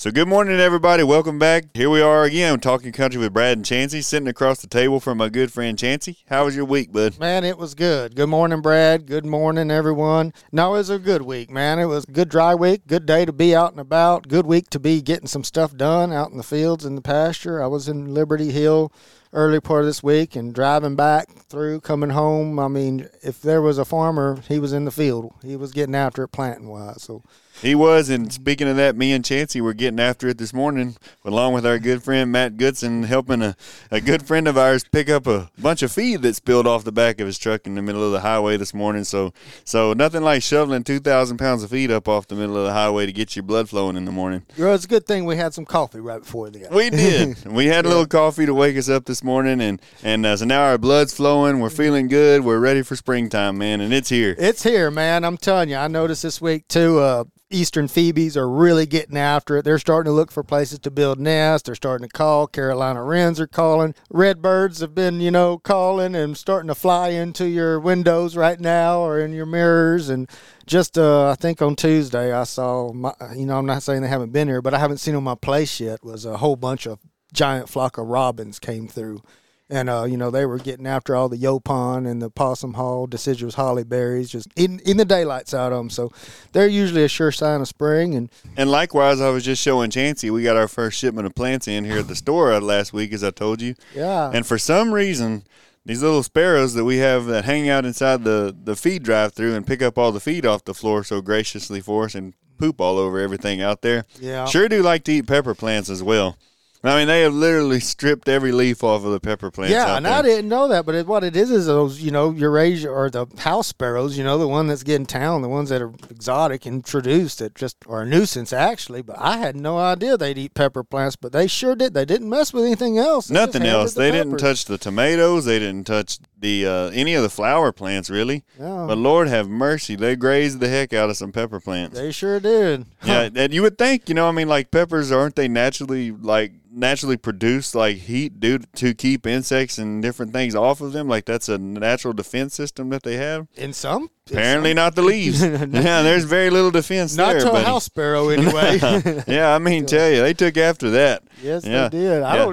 So, good morning, everybody. Welcome back. Here we are again, talking country with Brad and Chancey, sitting across the table from my good friend Chancey. How was your week, bud? Man, it was good. Good morning, Brad. Good morning, everyone. No, it was a good week, man. It was a good dry week. Good day to be out and about. Good week to be getting some stuff done out in the fields in the pasture. I was in Liberty Hill early part of this week and driving back through, coming home. I mean, if there was a farmer, he was in the field. He was getting after it planting wise. So he was, and speaking of that, me and Chancey were getting after it this morning, along with our good friend Matt Goodson, helping a, a good friend of ours pick up a bunch of feed that spilled off the back of his truck in the middle of the highway this morning. So, so nothing like shoveling two thousand pounds of feed up off the middle of the highway to get your blood flowing in the morning. Well, it's a good thing we had some coffee right before the. We did. we had a little coffee to wake us up this morning, and and uh, so now our blood's flowing. We're feeling good. We're ready for springtime, man, and it's here. It's here, man. I'm telling you. I noticed this week too. Uh, Eastern Phoebes are really getting after it. They're starting to look for places to build nests. They're starting to call. Carolina wrens are calling. Redbirds have been, you know, calling and starting to fly into your windows right now or in your mirrors. And just, uh, I think on Tuesday, I saw, my, you know, I'm not saying they haven't been here, but I haven't seen on my place yet, was a whole bunch of giant flock of robins came through and uh, you know they were getting after all the yaupon and the possum haw, deciduous holly berries, just in in the daylights out of them. So they're usually a sure sign of spring. And and likewise, I was just showing Chancey we got our first shipment of plants in here at the store last week, as I told you. Yeah. And for some reason. These little sparrows that we have that hang out inside the, the feed drive through and pick up all the feed off the floor so graciously for us and poop all over everything out there. Yeah. Sure do like to eat pepper plants as well. I mean, they have literally stripped every leaf off of the pepper plants. Yeah, and there. I didn't know that, but it, what it is is those, you know, Eurasia or the house sparrows, you know, the one that's getting town, the ones that are exotic, introduced that just are a nuisance actually. But I had no idea they'd eat pepper plants, but they sure did. They didn't mess with anything else. They Nothing else. The they peppers. didn't touch the tomatoes. They didn't touch the uh, any of the flower plants really. Yeah. But Lord have mercy, they grazed the heck out of some pepper plants. They sure did. yeah, and you would think, you know, I mean, like peppers, aren't they naturally like naturally produce like heat due to keep insects and different things off of them? Like that's a natural defense system that they have. In some, Apparently, not the leaves. yeah, there's very little defense not there. to a house sparrow anyway. yeah, I mean, tell you, they took after that. yes, Yeah. they did. I Yeah.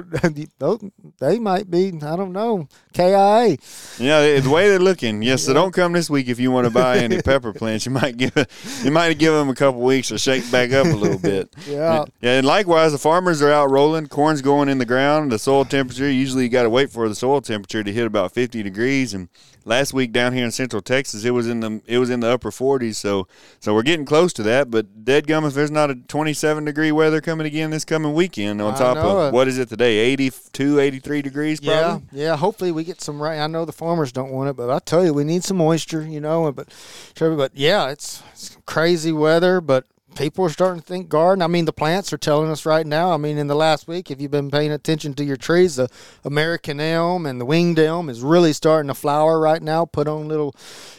don't. They might be. I don't know. KIA. Yeah, the way they're looking. Yes, so don't come this week if you want to buy any pepper plants. You might give you might give them a couple weeks to shake back up a little bit. Yeah. Yeah, and likewise, the farmers are out rolling. Corn's going in the ground. The soil temperature usually you got to wait for the soil temperature to hit about 50 degrees. And last week down here in Central Texas, it was in the it was in the upper 40s. So so we're getting close to that. But dead gum, if there's not a 27 degree weather coming again this coming weekend, on I top of it. what is it today? 82, 83 degrees. Probably? Yeah, yeah. Hopefully we get some rain. I know the farmers don't want it, but I tell you, we need some moisture. You know, but but yeah, it's, it's crazy weather, but. People are starting to think garden. I mean, the plants are telling us right now. I mean, in the last week, if you've been paying attention to your trees, the American elm and the winged elm is really starting to flower right now. Put on little,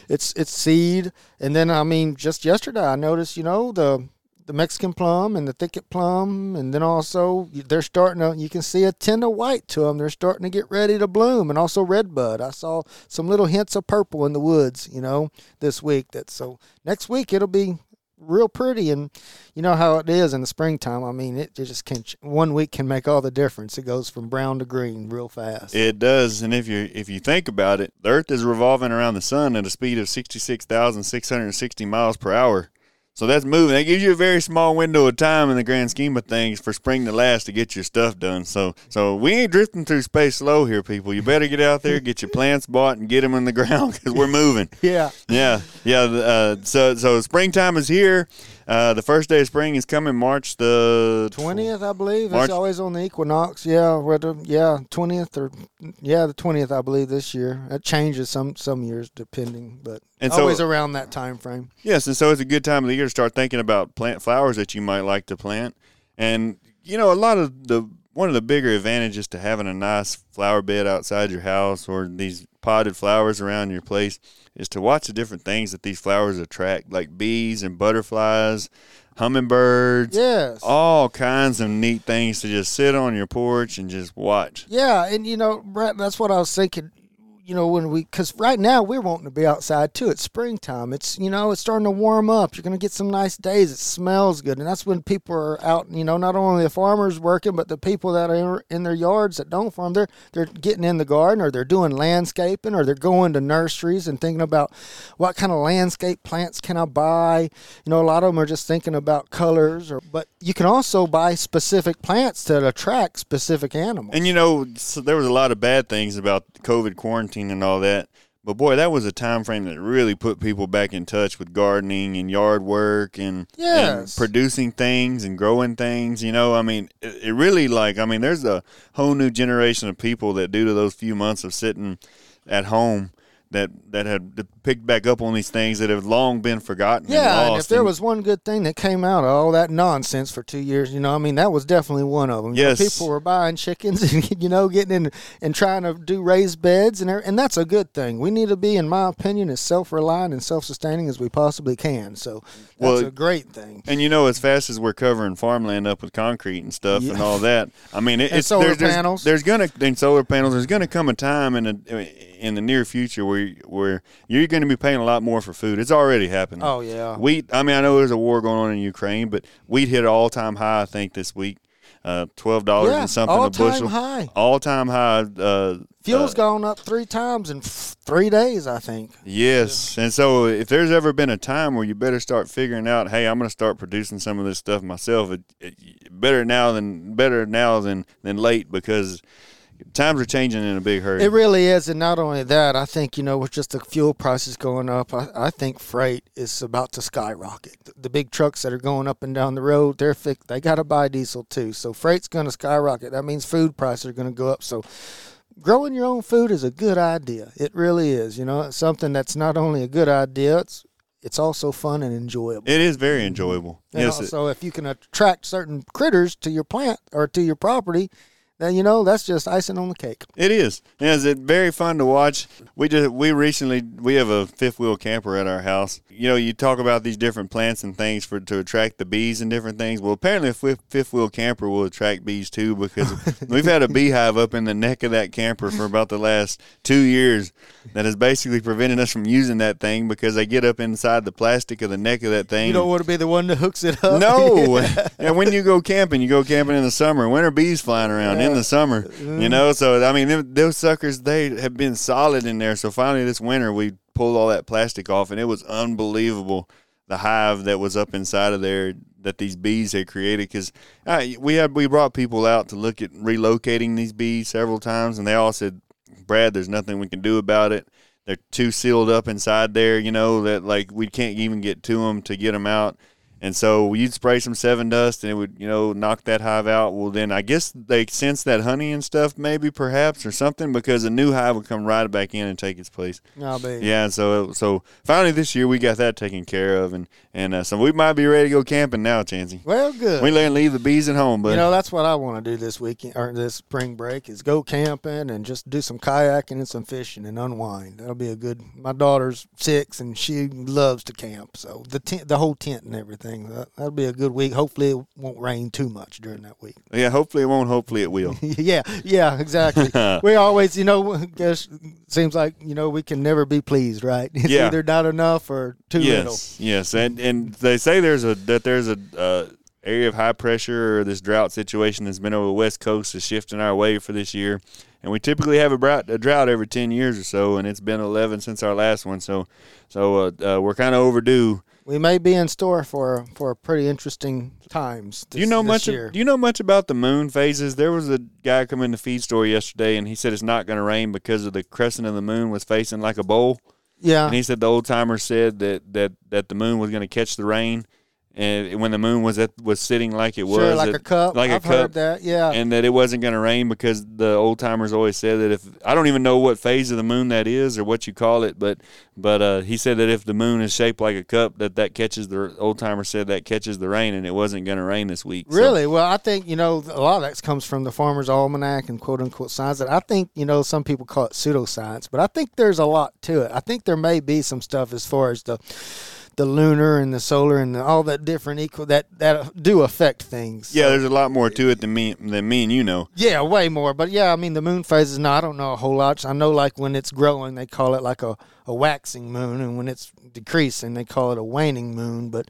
it's it's seed, and then I mean, just yesterday I noticed, you know, the the Mexican plum and the thicket plum, and then also they're starting to. You can see a tint of white to them. They're starting to get ready to bloom, and also red bud. I saw some little hints of purple in the woods, you know, this week. That so next week it'll be real pretty, and you know how it is in the springtime. I mean, it just can one week can make all the difference. It goes from brown to green real fast. It does, and if you if you think about it, the Earth is revolving around the sun at a speed of sixty six thousand six hundred sixty miles per hour. So that's moving. That gives you a very small window of time in the grand scheme of things for spring to last to get your stuff done. So so we ain't drifting through space slow here, people. You better get out there, get your plants bought, and get them in the ground because we're moving. yeah. Yeah, yeah. Uh, so so springtime is here. Uh, the first day of spring is coming March the Twentieth, I believe. March- It's always on the equinox. Yeah, whether yeah, twentieth or yeah, the twentieth, I believe this year. It changes some some years depending, but And so- always around that time frame. Yes, and so it's a good time of the year to start thinking about plant flowers that you might like to plant. And you know, a lot of the one of the bigger advantages to having a nice flower bed outside your house or these potted flowers around your place is to watch the different things that these flowers attract, like bees and butterflies, hummingbirds, Yes. all kinds of neat things to just sit on your porch and just watch. Yeah, and you know, Brett, that's what I was thinking. You know, when we, because right now we're wanting to be outside too. It's springtime. It's, you know, it's starting to warm up. You're going to get some nice days. It smells good. And that's when people are out, you know, not only the farmers working, but the people that are in their yards that don't farm, they're, they're getting in the garden or they're doing landscaping or they're going to nurseries and thinking about what kind of landscape plants can I buy. You know, a lot of them are just thinking about colors or, but you can also buy specific plants that attract specific animals. And you know, so there was a lot of bad things about COVID quarantine and all that. But boy, that was a time frame that really put people back in touch with gardening and yard work and, Yes. and producing things and growing things. You know, I mean, it, it really like I mean, there's a whole new generation of people that due to those few months of sitting at home that that had picked back up on these things that have long been forgotten. Yeah, and and if there And- was one good thing that came out of all that nonsense for two years, you know, I mean, that was definitely one of them. You know, Yes. people were buying chickens and you know getting in and trying to do raised beds and and that's a good thing. We need to be, in my opinion, as self reliant and self sustaining as we possibly can. So that's Well, a great thing. And you know, as fast as we're covering farmland up with concrete and stuff and all that, I mean, it, it's solar there's, there's- panels. There's gonna and solar panels. There's gonna come a time in the in the near future where where you're going to be paying a lot more for food. It's already happening. Oh yeah, Wheat. I mean, I know there's a war going on in Ukraine, but wheat hit an all time high. I think this week, uh, twelve dollars yeah, and something a bushel. time high. All time high. Uh, Fuel's uh, gone up three times in f- three days, I think. Yes. And so if there's ever been a time where you better start figuring out, hey, I'm going to start producing some of this stuff myself, it, it, better now than better now than than late because times are changing in a big hurry. It really is, and not only that, I think you know with just the fuel prices going up, I, I think freight is about to skyrocket. The, the big trucks that are going up and down the road, they're fi- they got to buy diesel too, so freight's going to skyrocket. That means food prices are going to go up. So, growing your own food is a good idea. It really is. You know, it's something that's not only a good idea, it's it's also fun and enjoyable. it is very enjoyable. And yes. also, if you can attract certain critters to your plant or to your property, then you know that's just icing on the cake. It is. Yes, it's very fun to watch. We just we recently we have a fifth wheel camper at our house. You know, you talk about these different plants and things for to attract the bees and different things. Well, apparently a fifth, fifth wheel camper will attract bees too because we've had a beehive up in the neck of that camper for about the last two years that has basically prevented us from using that thing because they get up inside the plastic of the neck of that thing. You don't want to be the one that hooks it up. No. and when you go camping, you go camping in the summer. When are bees flying around in the summer? You know, so I mean, them, those suckers they have been solid in there. So finally, this winter, we pulled all that plastic off, and it was unbelievable the hive that was up inside of there that these bees had created. Because uh, we had we brought people out to look at relocating these bees several times, and they all said, "Brad, there's nothing we can do about it." They're too sealed up inside there, you know, that like we can't even get to them to get them out. And so you'd spray some seven dust and it would, you know, knock that hive out. Well, then I guess they sense that honey and stuff, maybe perhaps or something, because a new hive would come right back in and take its place. No, baby. Yeah, and so so finally this year we got that taken care of, and and uh, so we might be ready to go camping now, Chancey. Well, good. We let leave the bees at home, but you know, that's what I want to do this weekend or this spring break is go camping and just do some kayaking and some fishing and unwind. That'll be a good. My daughter's six and she loves to camp, so the tent, the whole tent and everything. That, that'll be a good week. Hopefully, it won't rain too much during that week. yeah, hopefully it won't. Hopefully it will. yeah, yeah, exactly. we always, you know, guess seems like you know we can never be pleased, right? It's Yeah. either not enough or too little. yes, yes, and and they say there's a that there's a uh, area of high pressure or this drought situation that's been over the west coast is shifting our way for this year, and we typically have a drought, a drought every ten years or so, and it's been eleven since our last one, so so uh, uh, we're kind of overdue. We may be in store for for pretty interesting times. Do you know this much? Year. Do you know much about the moon phases? There was a guy come in the feed store yesterday, and he said it's not going to rain because of the crescent of the moon was facing like a bowl. yeah, And he said the old timer said that that that the moon was going to catch the rain, and when the moon was at was sitting like it was, sure, like it- a cup. like a I've cup, heard that. Yeah, and that it wasn't going to rain because the old timers always said that if I don't even know what phase of the moon that is or what you call it, but but uh, he said that if the moon is shaped like a cup, that that catches the old timer said that catches the rain, and it wasn't going to rain this week. So- Really? Well, I think, you know, a lot of that comes from the Farmer's Almanac and quote unquote science that I think, you know, some people call it pseudoscience, but I think there's a lot to it. I think there may be some stuff as far as the the lunar and the solar and the, all that different equal that that do affect things. Yeah, there's a lot more to it than me than me and you know. Yeah, way more. But yeah, I mean the moon phases. No, I don't know a whole lot. I know like when it's growing, they call it like a, a waxing moon, and when it's decreasing, they call it a waning moon. But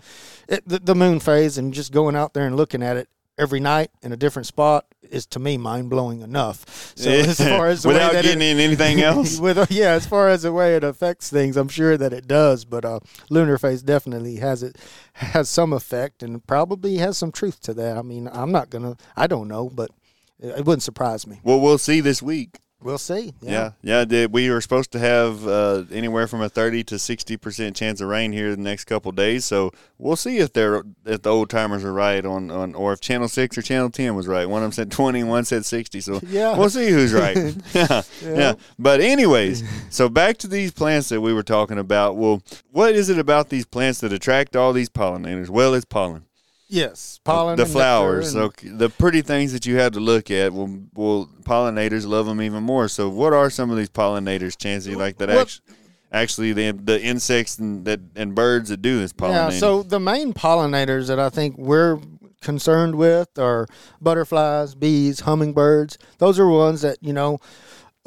it, the, the moon phase and just going out there and looking at it every night in a different spot is to me mind blowing enough. So as far as the without getting it, in anything else, with yeah, as far as the way it affects things, I'm sure that it does. But uh, lunar phase definitely has it has some effect, and probably has some truth to that. I mean, I'm not gonna, I don't know, but it, it wouldn't surprise me. well, we'll see this week. We'll see. Yeah, yeah. did- we were supposed to have uh, anywhere from a thirty to sixty percent chance of rain here the next couple days. So we'll see if they're if the old timers are right on, on or if Channel Six or Channel Ten was right. One of them said twenty, one said sixty. So Yeah. we'll see who's right. yeah, yeah. But anyways, so back to these plants that we were talking about. Well, what is it about these plants that attract all these pollinators? Well, it's pollen. Yes, pollen. the flowers. and- So the pretty things that you have to look at will will pollinators love them even more. So what are some of these pollinators, Chancey, like that What- actually actually the the insects and that and birds that do this pollinating? Yeah, so the main pollinators that I think we're concerned with are butterflies, bees, hummingbirds. Those are ones that, you know,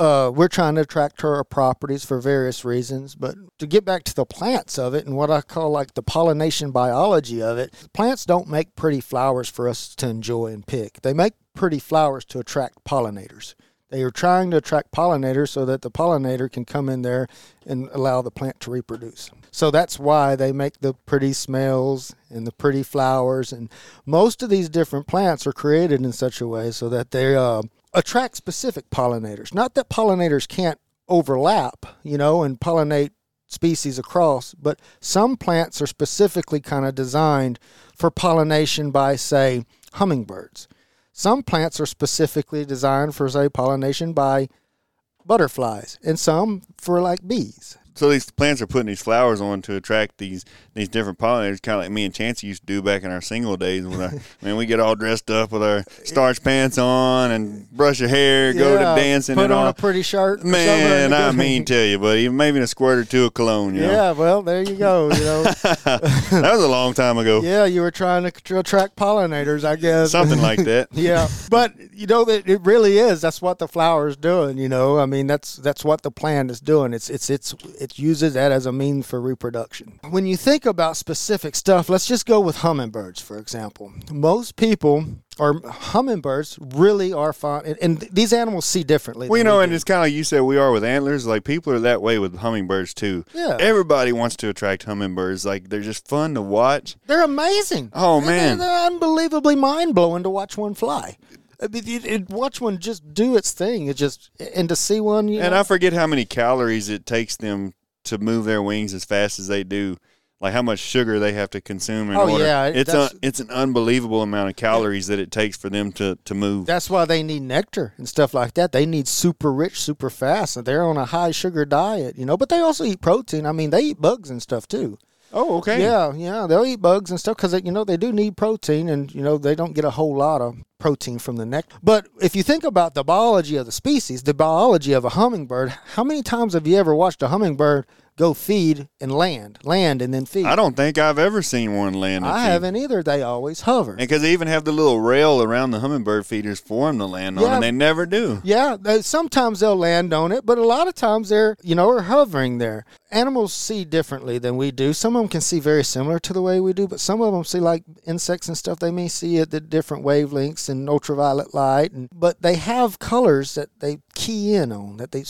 uh, we're trying to attract our properties for various reasons. But to get back to the plants of it and what I call like the pollination biology of it, plants don't make pretty flowers for us to enjoy and pick. They make pretty flowers to attract pollinators. They are trying to attract pollinators so that the pollinator can come in there and allow the plant to reproduce. So that's why they make the pretty smells and the pretty flowers. And most of these different plants are created in such a way so that they uh, attract specific pollinators. Not that pollinators can't overlap, you know, and pollinate species across, but some plants are specifically kind of designed for pollination by, say, hummingbirds. Some plants are specifically designed for, say, pollination by butterflies, and some for like bees. So these plants are putting these flowers on to attract these these different pollinators, kind of like me and Chancey used to do back in our single days. When I, uh, man, we get all dressed up with our starch pants on and brush your hair, go to dancing put and on all. a pretty shirt. Man, I mean, tell you, buddy, maybe a squirt or two of cologne. You know? Yeah, well, there you go. You know, that was a long time ago. yeah, you were trying to to attract pollinators, I guess. Something like that. yeah, but you know that it really is. That's what the flower is doing. You know, I mean, that's that's what the plant is doing. It's it's it's it uses that as a means for reproduction. When you think about specific stuff, let's just go with hummingbirds for example. Most people or hummingbirds really are fond, and, and these animals see differently. Well, you know, we and it's kind of like you said, we are with antlers. Like people are that way with hummingbirds too. Yeah. Everybody wants to attract hummingbirds. Like they're just fun to watch. they're amazing. Oh, They're- man. they're unbelievably mind blowing to watch one fly. I mean, it, it, watch one just do its thing. It just and to see one, you And know, I forget how many calories it takes them to move their wings as fast as they do. Like how much sugar they have to consume in Oh, order. yeah, it's a, it's an unbelievable amount of calories that it takes for them to to move. That's why they need nectar and stuff like that. They need super rich, super fast, and they're on a high sugar diet, you know. But they also eat protein. I mean, they eat bugs and stuff too. Oh, okay. Yeah, yeah, they'll eat bugs and stuff because you know they do need protein, and you know they don't get a whole lot of protein from the neck. But if you think about the biology of the species, the biology of a hummingbird, how many times have you ever watched a hummingbird go feed and land, land and then feed? I don't think I've ever seen one land. I haven't either. They always hover. And because they even have the little rail around the hummingbird feeders for them to land on, and they never do. Yeah, they, sometimes they'll land on it, but a lot of times they're, you know, are hovering there. Animals see differently than we do. Some of them can see very similar to the way we do, but some of them see like insects and stuff. They may see it the different wavelengths and ultraviolet light, and but they have colors that they key in on that they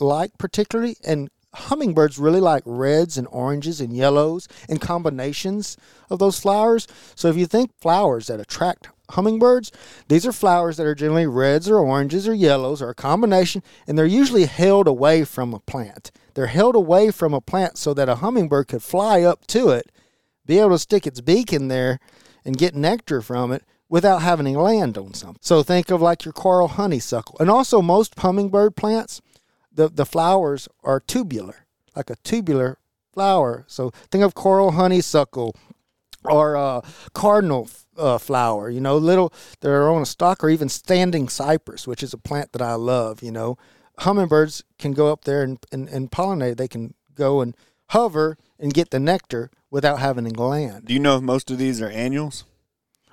like particularly. And hummingbirds really like reds and oranges and yellows and combinations of those flowers. So if you think flowers that attract hummingbirds, these are flowers that are generally reds or oranges or yellows or a combination, and they're usually held away from a plant. They're held away from a plant so that a hummingbird could fly up to it, be able to stick its beak in there and get nectar from it without having to land on something. So think of like your coral honeysuckle. And also most hummingbird plants, the, the flowers are tubular, like a tubular flower. So think of coral honeysuckle or cardinal uh, flower, you know, little they're on a stalk, or even standing cypress, which is a plant that I love. You know, hummingbirds can go up there and, and, and pollinate. They can go and hover and get the nectar without having to land. Do you know if most of these are annuals?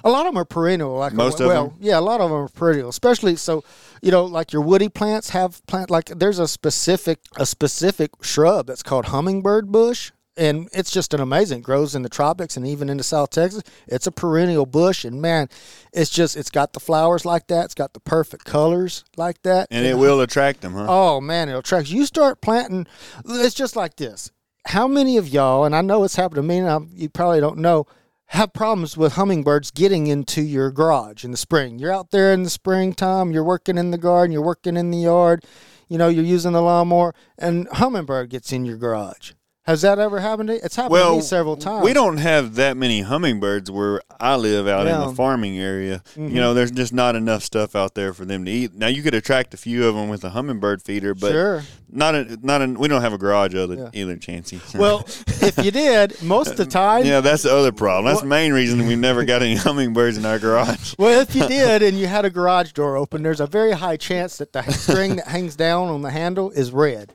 A lot of them are perennial. Like Most a, of well, them? yeah, a lot of them are perennial. Especially so, you know, like your woody plants have plant like there's a specific a specific shrub that's called hummingbird bush, and it's just an amazing. It grows in the tropics and even into South Texas. It's a perennial bush, and man, it's just it's got the flowers like that. It's got the perfect colors like that, And it will attract them, huh? Oh man, it'll attract you. Start planting. It's just like this. How many of y'all, and I know it's happened to me, and I, you probably don't know, have problems with hummingbirds getting into your garage in the spring? You're out there in the springtime. You're working in the garden. You're working in the yard. You know, you're using the lawnmower, and hummingbird gets in your garage. Has that ever happened to you? It's happened to me several times. we don't have that many hummingbirds where I live out in Yeah. Mm-hmm. the farming area. You know, there's just not enough stuff out there for them to eat. Now you could attract a few of them with a hummingbird feeder, but Sure. not a, not a, we don't have a garage either, either Chancey. Well, if you did, most of the time, yeah, that's the other problem. That's the main reason we never got any hummingbirds in our garage. Well, if you did and you had a garage door open, there's a very high chance that the string that hangs down on the handle is red.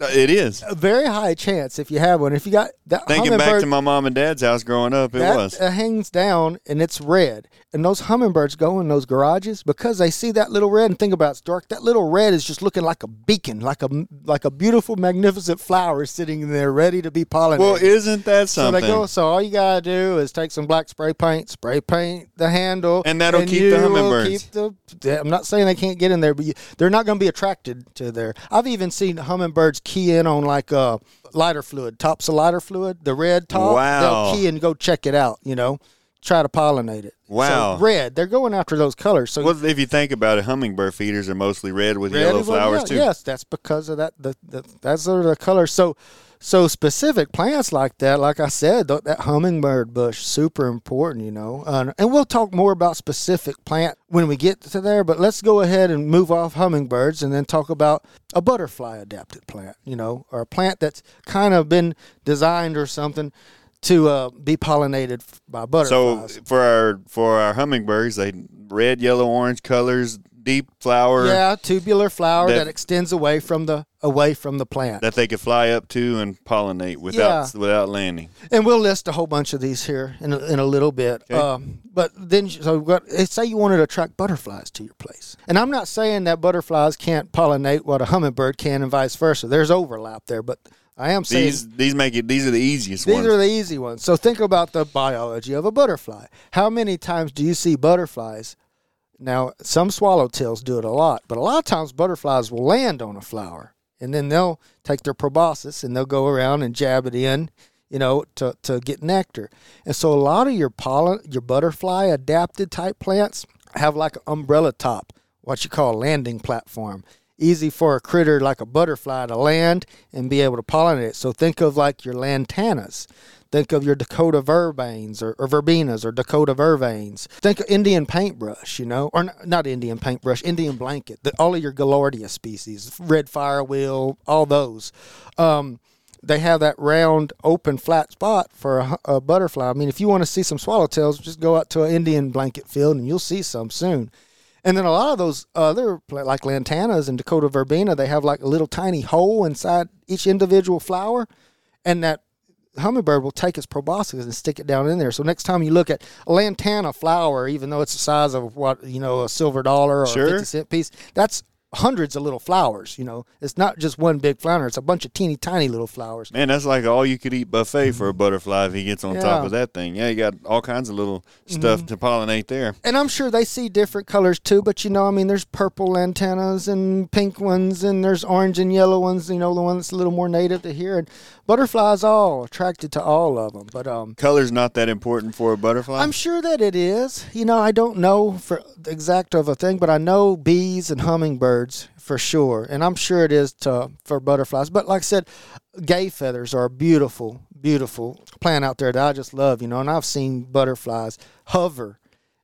It is. A very high chance if you have one. If you got that Thinking back to my mom and dad's house growing up, it that was. uh, hangs down and it's red, and those hummingbirds go in those garages because they see that little red and think about it's dark. That little red is just looking like a beacon, like a like a beautiful, magnificent flower sitting there ready to be pollinated. Well, isn't that So something? they go. So all you gotta do is take some black spray paint, spray paint the handle, And that'll keep the hummingbirds. Keep the. I'm not saying they can't get in there, but you, they're not going to be attracted to there. I've even seen hummingbirds key in on like uh, lighter fluid, tops of lighter fluid, the red top. Wow. They'll key and go check it out. You know, try to pollinate it. Wow. So red. They're going after those colors. So well, if you think about it, hummingbird feeders are mostly red with Red yellow flowers yeah, too. Yes, that's because of that. The, the that's the colors. So, so specific plants like that, like I said, th- that hummingbird bush, super important. You know, uh, and we'll talk more about specific plant when we get to there. But let's go ahead and move off hummingbirds and then talk about a butterfly adapted plant. You know, or a plant that's kind of been designed or something to uh, be pollinated by by So for our for our hummingbirds, they red, yellow, orange colors, deep flower yeah, tubular flower that- that extends away from the away from the plant. that they could fly up to and pollinate without without landing. And we'll list a whole bunch of these here in a, in a little bit. Okay. Um, but then, so what, eh, say you wanted to attract butterflies to your place. And I'm not saying that butterflies can't pollinate what a hummingbird can and vice versa. There's overlap there, but I am saying These these make it these are the easiest these ones. are the easy ones. So think about the biology of a butterfly. How many times do you see butterflies? Now, some swallowtails do it a lot, but a lot of times butterflies will land on a flower and then they'll take their proboscis and they'll go around and jab it in, you know, to, to get nectar. And so a lot of your pollen, your butterfly adapted type plants have like an umbrella top, what you call a landing platform. Easy for a critter like a butterfly to land and be able to pollinate. So think of like your lantanas. Think of your Dakota vervains or, or verbenas or Dakota vervains. Think of Indian paintbrush, you know, or n- not Indian paintbrush, Indian blanket. The, all of your Gaillardia species, red firewheel, all those. Um, they have that round, open, flat spot for a, a butterfly. I mean, if you want to see some swallowtails, just go out to an Indian blanket field and you'll see some soon. And then a lot of those other, like lantanas and Dakota verbena, they have like a little tiny hole inside each individual flower, and that hummingbird will take its proboscis and stick it down in there. So next time you look at a lantana flower, even though it's the size of what you know a silver dollar or Sure. a fifty cent piece, that's hundreds of little flowers. You know, it's not just one big flower; it's a bunch of teeny tiny little flowers. Man, that's like all you could eat buffet for a butterfly if he gets on top Yeah. Mm-hmm. of that thing. Yeah, you got all kinds of little stuff to pollinate there. And I'm sure they see different colors too, but you know, I mean, there's purple lantanas and pink ones, and there's orange and yellow ones. You know, the one that's a little more native to here. And butterflies all attracted to all of them. But um, Color's not that important for a butterfly. I'm sure that it is. You know, I don't know for the exact of a thing, but I know bees and hummingbirds for sure, and I'm sure it is to for butterflies. But like I said, gay feathers are beautiful, beautiful plant out there that I just love. You know, and I've seen butterflies hover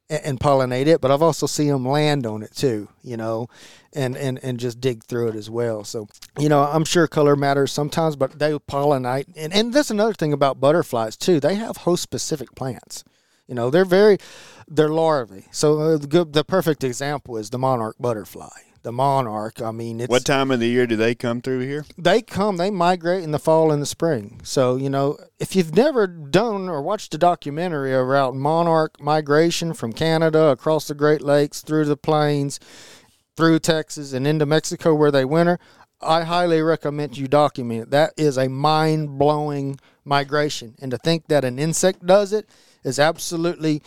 and, and pollinate it, but I've also seen them land on it too. You know, and and and just dig through it as well. So you know, I'm sure color matters sometimes, but they pollinate, and and that's another thing about butterflies too. They have host specific plants. You know, they're very, they're larvae. So uh, the, the perfect example is the monarch butterfly. The monarch. I mean, it's What time of the year do they come through here? they come, they migrate in the fall and the spring. So, you know, if you've never done or watched a documentary about monarch migration from Canada across the Great Lakes through the plains, through Texas and into Mexico where they winter, I highly recommend you document it. That is a mind blowing migration. And to think that an insect does it is absolutely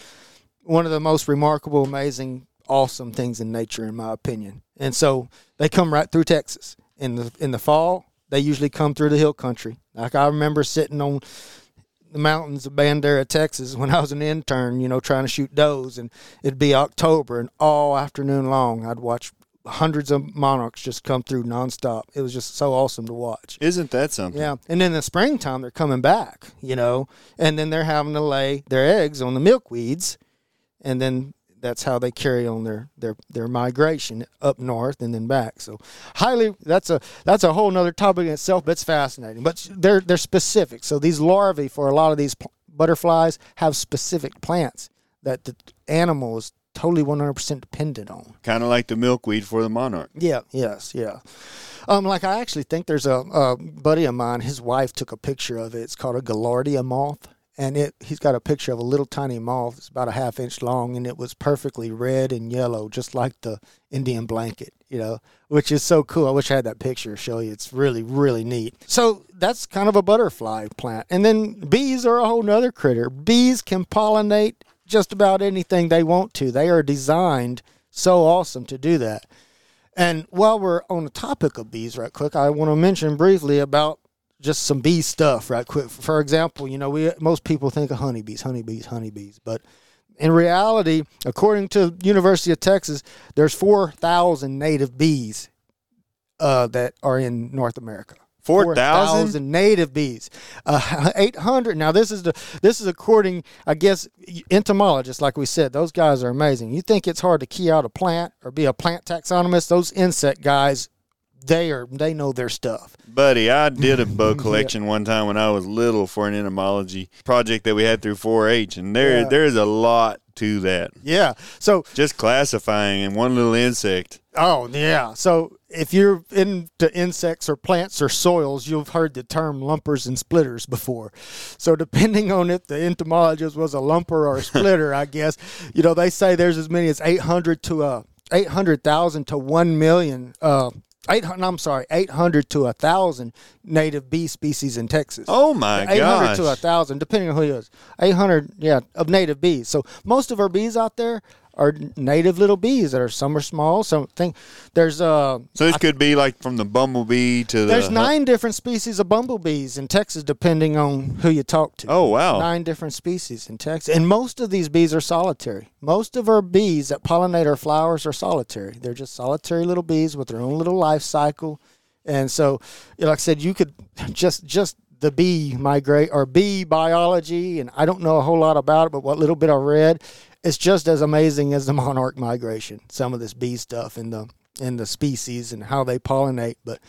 one of the most remarkable, amazing, awesome things in nature, in my opinion. And so they come right through Texas in the in the fall. They usually come through the hill country. Like I remember sitting on the mountains of Bandera, Texas, when I was an intern. You know, trying to shoot does, and it'd be October, and all afternoon long, I'd watch hundreds of monarchs just come through nonstop. It was just so awesome to watch. Isn't that something? Yeah, and then in the springtime they're coming back, you know, and then they're having to lay their eggs on the milkweeds, and then that's how they carry on their their their migration up north and then back. So highly, that's a that's a whole nother topic in itself, but it's fascinating. But they're they're specific. So these larvae for a lot of these butterflies have specific plants that the animal is totally 100% dependent on. Kind of like the milkweed for the monarch. Yeah, yes, yeah. Um, like I actually think there's a, a buddy of mine. His wife took a picture of it. It's called a Gaillardia moth, and it he's got a picture of a little tiny moth. It's about a half inch long, and it was perfectly red and yellow, just like the Indian blanket. You know, which is so cool. I wish I had that picture to show you. It's really, really neat. So that's kind of a butterfly plant, and then bees are a whole nother critter. Bees can pollinate just about anything they want to. They are designed so awesome to do that. And while we're on the topic of bees, right quick, I want to mention briefly about just some bee stuff, right quick. For example, you know, we most people think of honeybees, honeybees, honeybees, but in reality, according to University of Texas, there's four thousand native bees uh, that are in North America. 4,000? native bees, uh, eight hundred. Now this is the this is according, I guess, entomologists. Like we said, those guys are amazing. You think it's hard to key out a plant or be a plant taxonomist? Those insect guys, they are they know their stuff. Buddy, I did a bug collection one time when I was little for an entomology project that we had through 4-H, and there Yeah. there is a lot to that. Yeah. So Just classifying in one little insect. Oh yeah. So if you're into insects or plants or soils, you've heard the term lumpers and splitters before. So depending on if the entomologist was a lumper or a splitter, I guess you know they say there's as many as 800 to a 800,000 to 1 million. Uh, 800, I'm sorry, 800 to a thousand native bee species in Texas. Oh my god. 800 gosh. to a thousand, depending on who he is. 800, yeah, of native bees. So most of our bees out there are native little bees that are some are small, some think there's uh so this could be like from the bumblebee to the there's nine different species of bumblebees in Texas, depending on who you talk to. Oh wow. Nine different species in Texas, and most of these bees are solitary. Most of our bees that pollinate our flowers are solitary. They're just solitary little bees with their own little life cycle, and so, like I said, you could just just the bee migrate or bee biology, and I don't know a whole lot about it, but what little bit I read, it's just as amazing as the monarch migration. Some of this bee stuff and the and the species and how they pollinate, but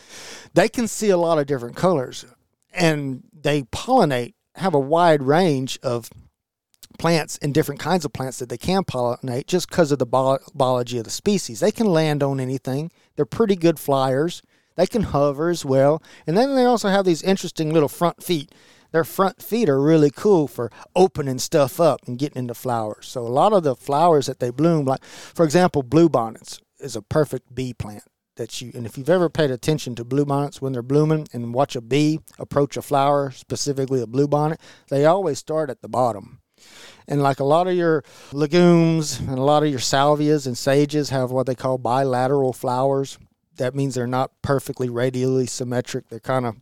they can see a lot of different colors, and they pollinate have a wide range of plants and different kinds of plants that they can pollinate just because of the bio- biology of the species. They can land on anything. They're pretty good flyers. They can hover as well. And then they also have these interesting little front feet. Their front feet are really cool for opening stuff up and getting into flowers. So a lot of the flowers that they bloom, like for example, bluebonnets is a perfect bee plant that you and if you've ever paid attention to bluebonnets when they're blooming and watch a bee approach a flower, specifically a bluebonnet, they always start at the bottom. And like a lot of your legumes and a lot of your salvias and sages have what they call bilateral flowers. That means they're not perfectly radially symmetric. They're kind of,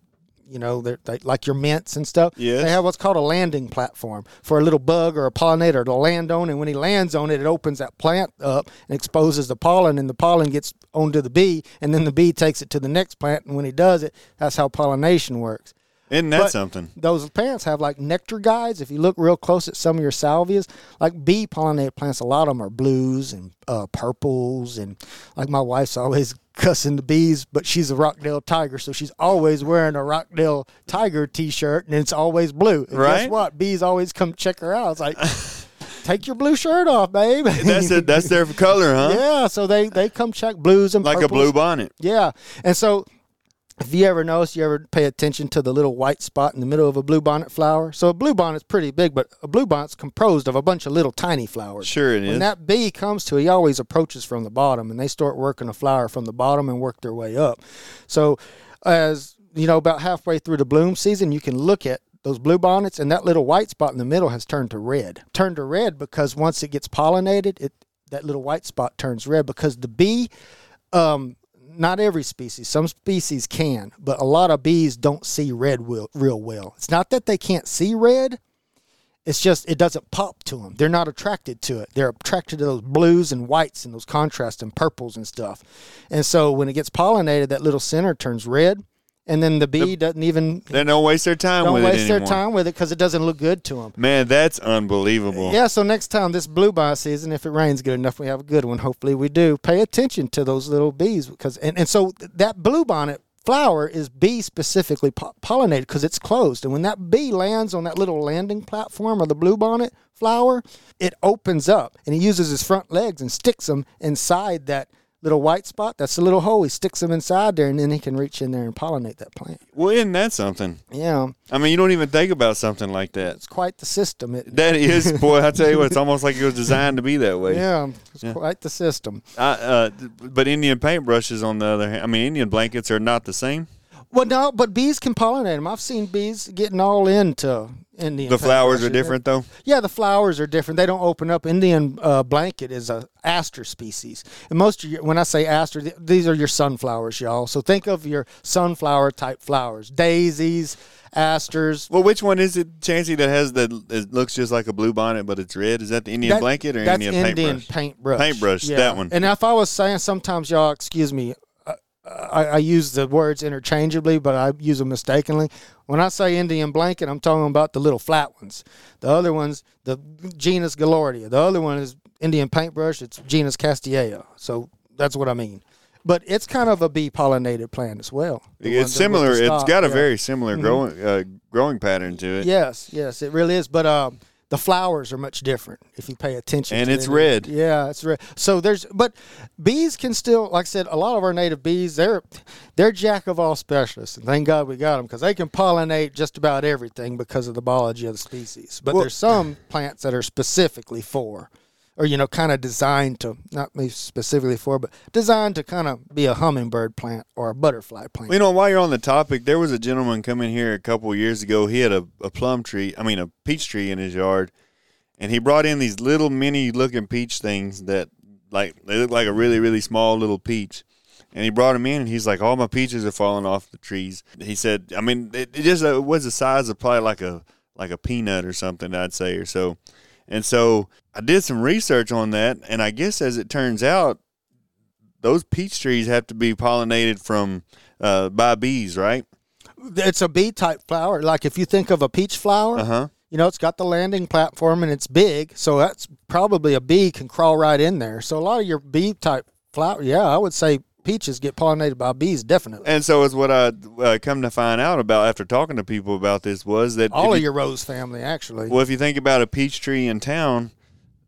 you know, they're they, like your mints and stuff. Yes. They have what's called a landing platform for a little bug or a pollinator to land on. And when he lands on it, it opens that plant up and exposes the pollen, and the pollen gets onto the bee, and then the bee takes it to the next plant. And when he does it, that's how pollination works Isn't that But- something? those plants have like nectar guides. If you look real close at some of your salvias, like bee pollinated plants, a lot of them are blues and uh, purples. And like my wife's always cussing the bees, but she's a Rockdale tiger, so she's always wearing a Rockdale tiger t shirt and it's always blue. And Right. Guess what? Bees always come check her out. It's like, take your blue shirt off, babe. That's it. That's their color, huh? yeah. So they they come check blues and Like a blue bonnet. Yeah, and so if you ever notice, you ever pay attention to the little white spot in the middle of a bluebonnet flower? So a bluebonnet's pretty big, but a bluebonnet's composed of a bunch of little tiny flowers. Sure it When is. that bee comes to he always approaches from the bottom, and they start working a flower from the bottom and work their way up. So, as you know, about halfway through the bloom season, you can look at those blue bonnets, and that little white spot in the middle has turned to red. Turned to red because once it gets pollinated, it that little white spot turns red because the bee. Um, not every species. Some species can, but a lot of bees don't see red real, real well. It's not that they can't see red. It's just it doesn't pop to them. They're not attracted to it. They're attracted to those blues and whites and those contrasts and purples and stuff. And so when it gets pollinated, that little center turns red, and then the bee doesn't even They don't waste their time don't waste their time with it because it doesn't look good to them. Man, that's unbelievable. Yeah, so next time this bluebonnet season, if it rains good enough, we have a good one. Hopefully, we do. Pay attention to those little bees because, and, and so th- that bluebonnet flower is bee specifically po- pollinated because it's closed. And when that bee lands on that little landing platform of the bluebonnet flower, it opens up and he uses his front legs and sticks them inside that little white spot. That's the little hole. He sticks them inside there, and then he can reach in there and pollinate that plant. Well, isn't that something? Yeah, I mean, you don't even think about something like that. it's quite the system. It, That is, boy, I tell you what, it's almost like it was designed to be that way. yeah, it's quite the system. I, uh, but Indian paintbrushes, on the other hand, I mean, Indian blankets are not the same. Well, no, but bees can pollinate them. I've seen bees getting all into Indian. The flowers are different, though. Yeah, the flowers are different. They don't open up. Indian uh, blanket is a aster species, and most of your, when I say aster, th- these are your sunflowers, y'all. So think of your sunflower type flowers: daisies, asters. Well, which one is it, Chancey, that has the it looks just like a blue bonnet, but it's red? Is that the Indian That- blanket or Indian paintbrush? that's Indian Indian paintbrush? paintbrush. Paintbrush, that one. And if I was saying, sometimes y'all, excuse me, I, I use the words interchangeably, but I use them mistakenly. When I say Indian blanket, I'm talking about the little flat ones. The other ones, the genus Gaillardia. The other one is Indian paintbrush. It's genus Castilleja. So that's what I mean. But it's kind of a bee pollinated plant as well. It's similar. It's got a yeah. very similar growing uh, growing pattern to it. Yes, yes, it really is. But uh, the flowers are much different if you pay attention. And it's them. red. Yeah, it's red. So there's, but bees can still, like I said, a lot of our native bees, they're they're jack of all specialists, and thank God we got them because they can pollinate just about everything because of the biology of the species. But Well- there's some plants that are specifically for. Or you know, kind of designed to not me specifically for, but designed to kind of be a hummingbird plant or a butterfly plant. Well, you know, while you're on the topic, there was a gentleman come in here a couple years ago. He had a, a plum tree, I mean, a peach tree in his yard, and he brought in these little mini looking peach things that, like, they look like a really, really small little peach. And he brought them in, and he's like, "All my peaches are falling off the trees." He said, "I mean, it, it just uh, was the size of probably like a like a peanut or something, I'd say, or so." And so I did some research on that, and I guess as it turns out, those peach trees have to be pollinated from uh, by bees, right? it's a bee type flower. Like if you think of a peach flower, Uh huh. you know, it's got the landing platform and it's big, so that's probably a bee can crawl right in there. So a lot of your bee type flower, yeah, I would say peaches get pollinated by bees, definitely. And so, is what I uh, come to find out about after talking to people about this was that All of you, your rose family, actually. well, if you think about a peach tree in town,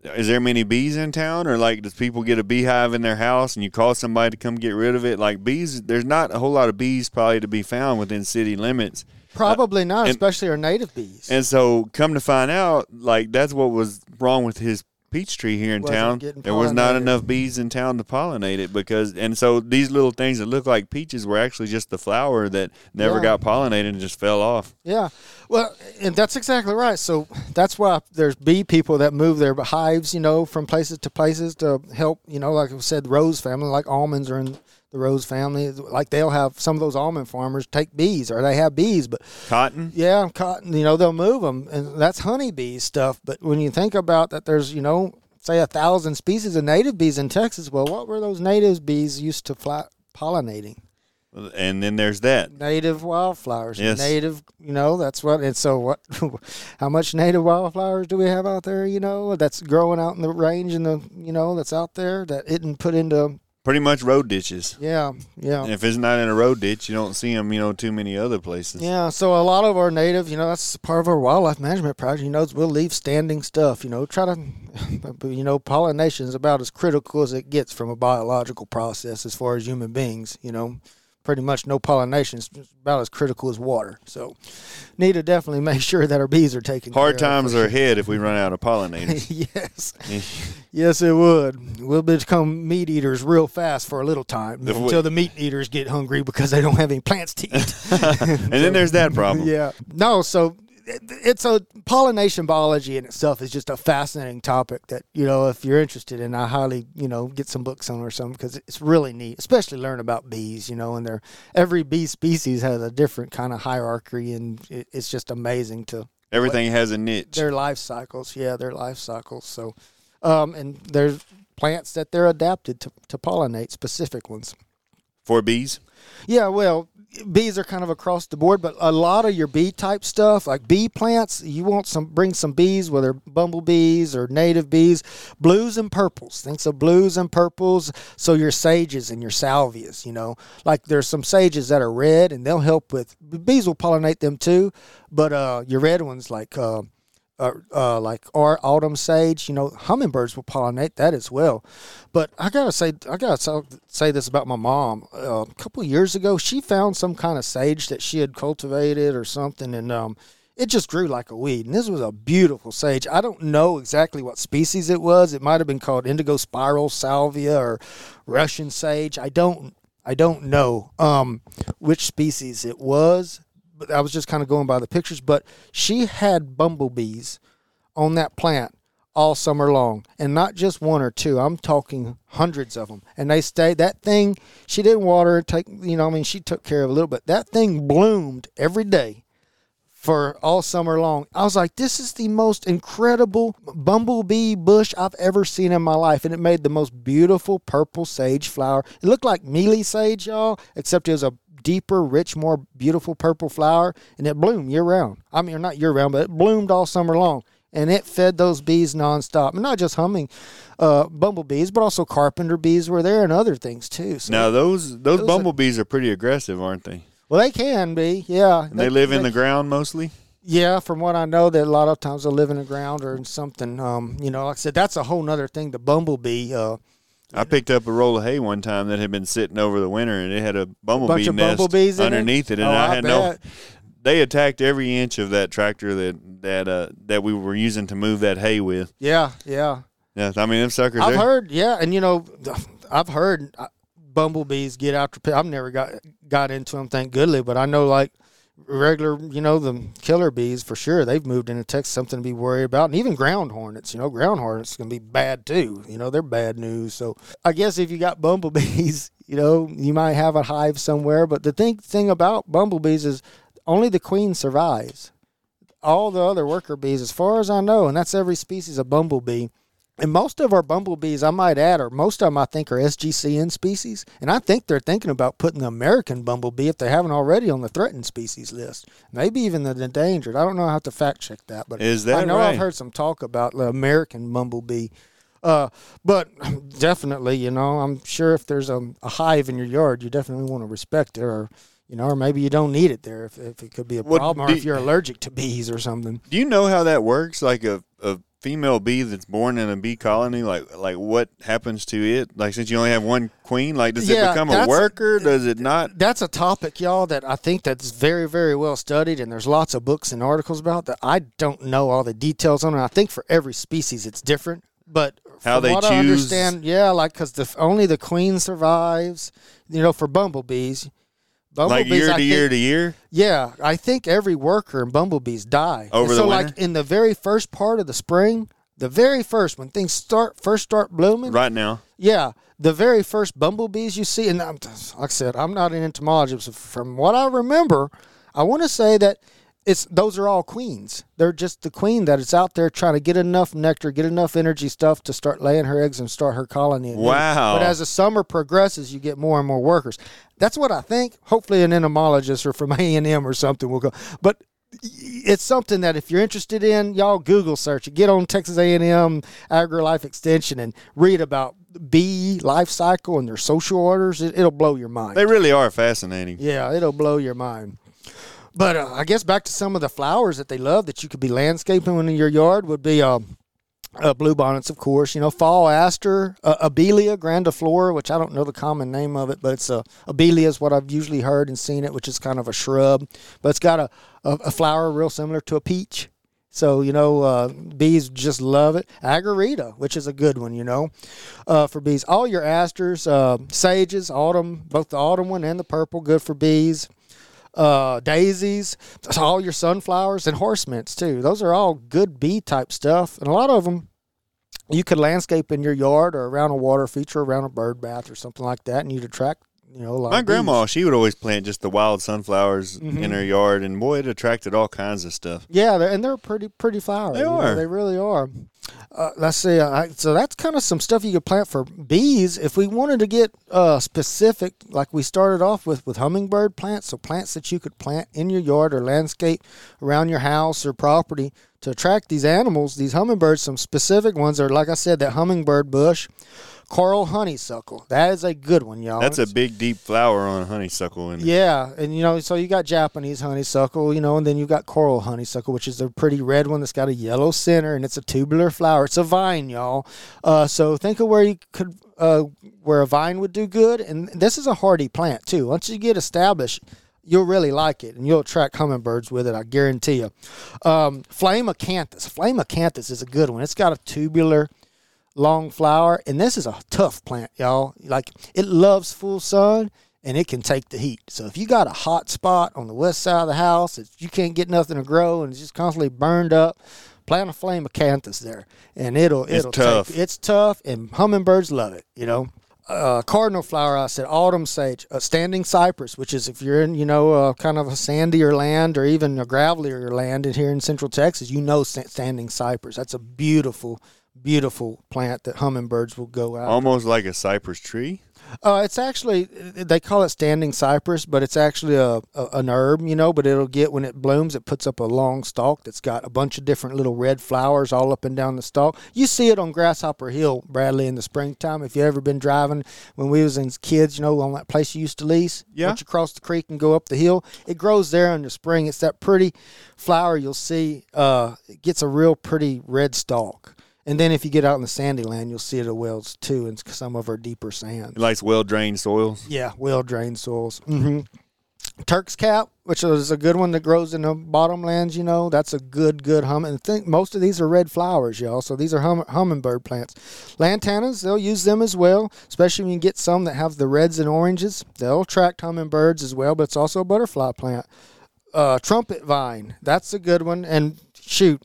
is there many bees in town, or like does people get a beehive in their house and you call somebody to come get rid of it? Like bees, there's not a whole lot of bees probably to be found within city limits. Probably not, and- especially our native bees. And so, come to find out, like that's what was wrong with his peach tree here in town. There was not enough bees in town to pollinate it because, and so these little things that look like peaches were actually just the flower that never Yeah. got pollinated and just fell off. Yeah, well, and that's exactly right. So that's why there's bee people that move their hives, you know, from places to places to help, you know, like I said, rose family, like almonds are in the rose family. Like they'll have some of those almond farmers take bees, or they have bees, but Cotton. yeah, cotton, you know, they'll move them, and that's honeybees stuff. But when you think about that, there's, you know, say a thousand species of native bees in Texas. Well, what were those native bees used to fly pollinating? And then there's that. native wildflowers. Yes. Native, you know, that's what. And so, what? How much native wildflowers do we have out there? You know, that's growing out in the range, and the you know that's out there that isn't put into Pretty much road ditches. Yeah, yeah. And if it's not in a road ditch, you don't see them, you know, too many other places. Yeah, so a lot of our native, you know, that's part of our wildlife management project. You know, we'll leave standing stuff. You know, try to, you know, pollination is about as critical as it gets from a biological process as far as human beings. You know, pretty much no pollination is about as critical as water. So, need to definitely make sure that our bees are taken. Hard care of. times are ahead if we run out of pollinators. yes, yes, it would. We'll become meat eaters real fast for a little time If we- until the meat eaters get hungry because they don't have any plants to eat. and then there's that problem. Yeah. No, so it's a pollination biology in itself is just a fascinating topic that, you know, if you're interested in, I highly, you know, get some books on or something because it's really neat, especially learn about bees, you know, and their every bee species has a different kind of hierarchy and it, it's just amazing to Everything has a niche. their life cycles. Yeah, their life cycles. So, um, and there's plants that they're adapted to, to pollinate, specific ones. For bees? Yeah, well, bees are kind of across the board, but a lot of your bee type stuff, like bee plants, you want some bring some bees, whether bumblebees or native bees, blues and purples. Think so, blues and purples. So your sages and your salvias, you know, like there's some sages that are red, and they'll help with bees will pollinate them too. But uh, your red ones like. Uh, uh, uh, like our autumn sage, you know, hummingbirds will pollinate that as well. But I gotta say, I gotta say- this about my mom. Uh, a couple years ago, she found some kind of sage that she had cultivated or something, and um, it just grew like a weed. And this was a beautiful sage. I don't know exactly what species it was. It might have been called Indigo Spires salvia or Russian sage. I don't, I don't know um, which species it was but I was just kind of going by the pictures. But she had bumblebees on that plant all summer long, and not just one or two. I'm talking hundreds of them, and they stayed. That thing, she didn't water. Take you know, I mean, she took care of a little bit. That thing bloomed every day for all summer long. I was like, this is the most incredible bumblebee bush I've ever seen in my life. And it made the most beautiful purple sage flower. It looked like mealy sage, y'all, except it was a deeper, rich, more beautiful purple flower. And it bloomed year round. I mean, not year round, but it bloomed all summer long. And it fed those bees nonstop. And not just humming uh, bumblebees, but also carpenter bees were there and other things too. So, Now those those Those are- bumblebees are pretty aggressive, aren't they? well, they can be, yeah. And they, live in the ground mostly. Yeah, from what I know, that a lot of times they live in the ground or in something. Um, you know, like I said, that's a whole other thing. The bumblebee, uh, I picked up a roll of hay one time that had been sitting over the winter, and it had a bumblebee bunch of nest bumblebees in it? underneath it, and Oh, I I had no. bet. They attacked every inch of that tractor that that uh, that we were using to move that hay with. yeah, yeah. Yeah, I mean them suckers. I've they're- heard, yeah, and you know, I've heard uh, bumblebees get after. pe- I've never got got into them, thank goodly, but I know like regular, you know, the killer bees for sure. They've moved into Texas, something to be worried about, and even ground hornets. You know, ground hornets can be bad too. You know, they're bad news. So I guess if you got bumblebees, you know, you might have a hive somewhere. But the thing thing about bumblebees is only the queen survives. All the other worker bees, as far as I know, and that's every species of bumblebee. And most of our bumblebees, I might add, or most of them I think are SGCN species. And I think they're thinking about putting the American bumblebee, if they haven't already, on the threatened species list. Maybe even the endangered. I don't know. I have to fact check that. But Is that I know right? I've heard some talk about the American bumblebee. Uh, but definitely, you know, I'm sure if there's a, a hive in your yard, you definitely want to respect it, or you know, or maybe you don't need it there if, if it could be a problem, or do if you're allergic to bees or something. Do you know how that works? Like a, a female bee that's born in a bee colony, like like what happens to it? Like since you only have one queen, like does it become a worker? Does it not? that's a topic, y'all, that I think that's very, very well studied, and there's lots of books and articles about that. I don't know all the details on it. I think for every species, it's different, but How they what I choose- understand, yeah, like because the only the queen survives. You know, for bumblebees, Like bumblebees, year I to think- year to year? yeah, I think every worker in bumblebees die. Over And the so, winter? like in the very first part of the spring, the very first when things start first start blooming, Right now. yeah, the very first bumblebees you see, and I'm, like I said, I'm not an entomologist. From what I remember, I want to say that it's those are all queens. They're just the queen that is out there trying to get enough nectar, get enough energy stuff to start laying her eggs and start her colony. Wow. But as the summer progresses, you get more and more workers. That's what I think. Hopefully, an entomologist or from A and M or something will go. But it's something that if you're interested in, y'all Google search it. Get on Texas A&M AgriLife Extension and read about bee life cycle and their social orders, it, it'll blow your mind. They really are fascinating. Yeah, it'll blow your mind. But uh, I guess back to some of the flowers that they love that you could be landscaping in your yard would be uh, uh, blue bonnets, of course. You know, fall aster, uh, abelia grandiflora, which I don't know the common name of it, but it's a abelia is what I've usually heard and seen it, which is kind of a shrub, but it's got a, a, a flower real similar to a peach. So you know, uh, bees just love it. Agarita, which is a good one, you know, uh, for bees. All your asters, uh, sages, autumn, both the autumn one and the purple, good for bees. Uh, daisies, all your sunflowers and horse mints too. Those are all good bee type stuff, and a lot of them you could landscape in your yard or around a water feature, around a bird bath or something like that, and you'd attract you know. My grandma, she would always plant just the wild sunflowers Mhm. in her yard, and boy, it attracted all kinds of stuff. Yeah, they're, and they're pretty pretty flowers. They you know, are. they really are. Uh, let's see. Uh, so that's kind of some stuff you could plant for bees. If we wanted to get uh, specific, like we started off with with hummingbird plants, so plants that you could plant in your yard or landscape around your house or property to attract these animals, these hummingbirds. Some specific ones are, like I said, that hummingbird bush, coral honeysuckle. That is a good one, y'all. That's a big, deep flower on honeysuckle. And yeah, and you know, so you got Japanese honeysuckle, you know, and then you got coral honeysuckle, which is a pretty red one that's got a yellow center and it's a tubular flower. It's a vine, y'all. Uh, so think of where you could, uh, where a vine would do good, and this is a hardy plant too. Once you get established, you'll really like it, and you'll attract hummingbirds with it. I guarantee you. Um, Flame acanthus. Flame acanthus is a good one. It's got a tubular long flower, and this is a tough plant, y'all. Like it loves full sun and it can take the heat. So if you got a hot spot on the west side of the house, you can't get nothing to grow and it's just constantly burned up, plant a flame acanthus there, and it'll It's it'll tough. Take, it's tough, and hummingbirds love it. You know. Uh, cardinal flower, I said autumn sage, uh, standing cypress, which is if you're in, you know, uh, kind of a sandier land or even a gravelier land in here in central Texas, you know, standing cypress. That's a beautiful, beautiful plant that hummingbirds will go out. almost like a cypress tree. Uh, it's actually they call it standing cypress, but it's actually a, a an herb, you know. But it'll get when it blooms, it puts up a long stalk that's got a bunch of different little red flowers all up and down the stalk. You see it on Grasshopper Hill, Bradley, in the springtime. If you ever been driving when we was in kids, you know, on that place you used to lease. Yeah. Once you cross the creek and go up the hill, it grows there in the spring. It's that pretty flower you'll see. Uh, it gets a real pretty red stalk. And then if you get out in the sandy land, you'll see it at wells too, in some of our deeper sands. It likes well drained soils. Yeah, well drained soils. hmm Turk's cap, which is a good one that grows in the bottomlands, you know, that's a good, good hum. And think most of these are red flowers, y'all. So these are hum- hummingbird plants. Lantanas, they'll use them as well, especially when you get some that have the reds and oranges. They'll attract hummingbirds as well, but it's also a butterfly plant. Uh, trumpet vine, that's a good one. And shoot,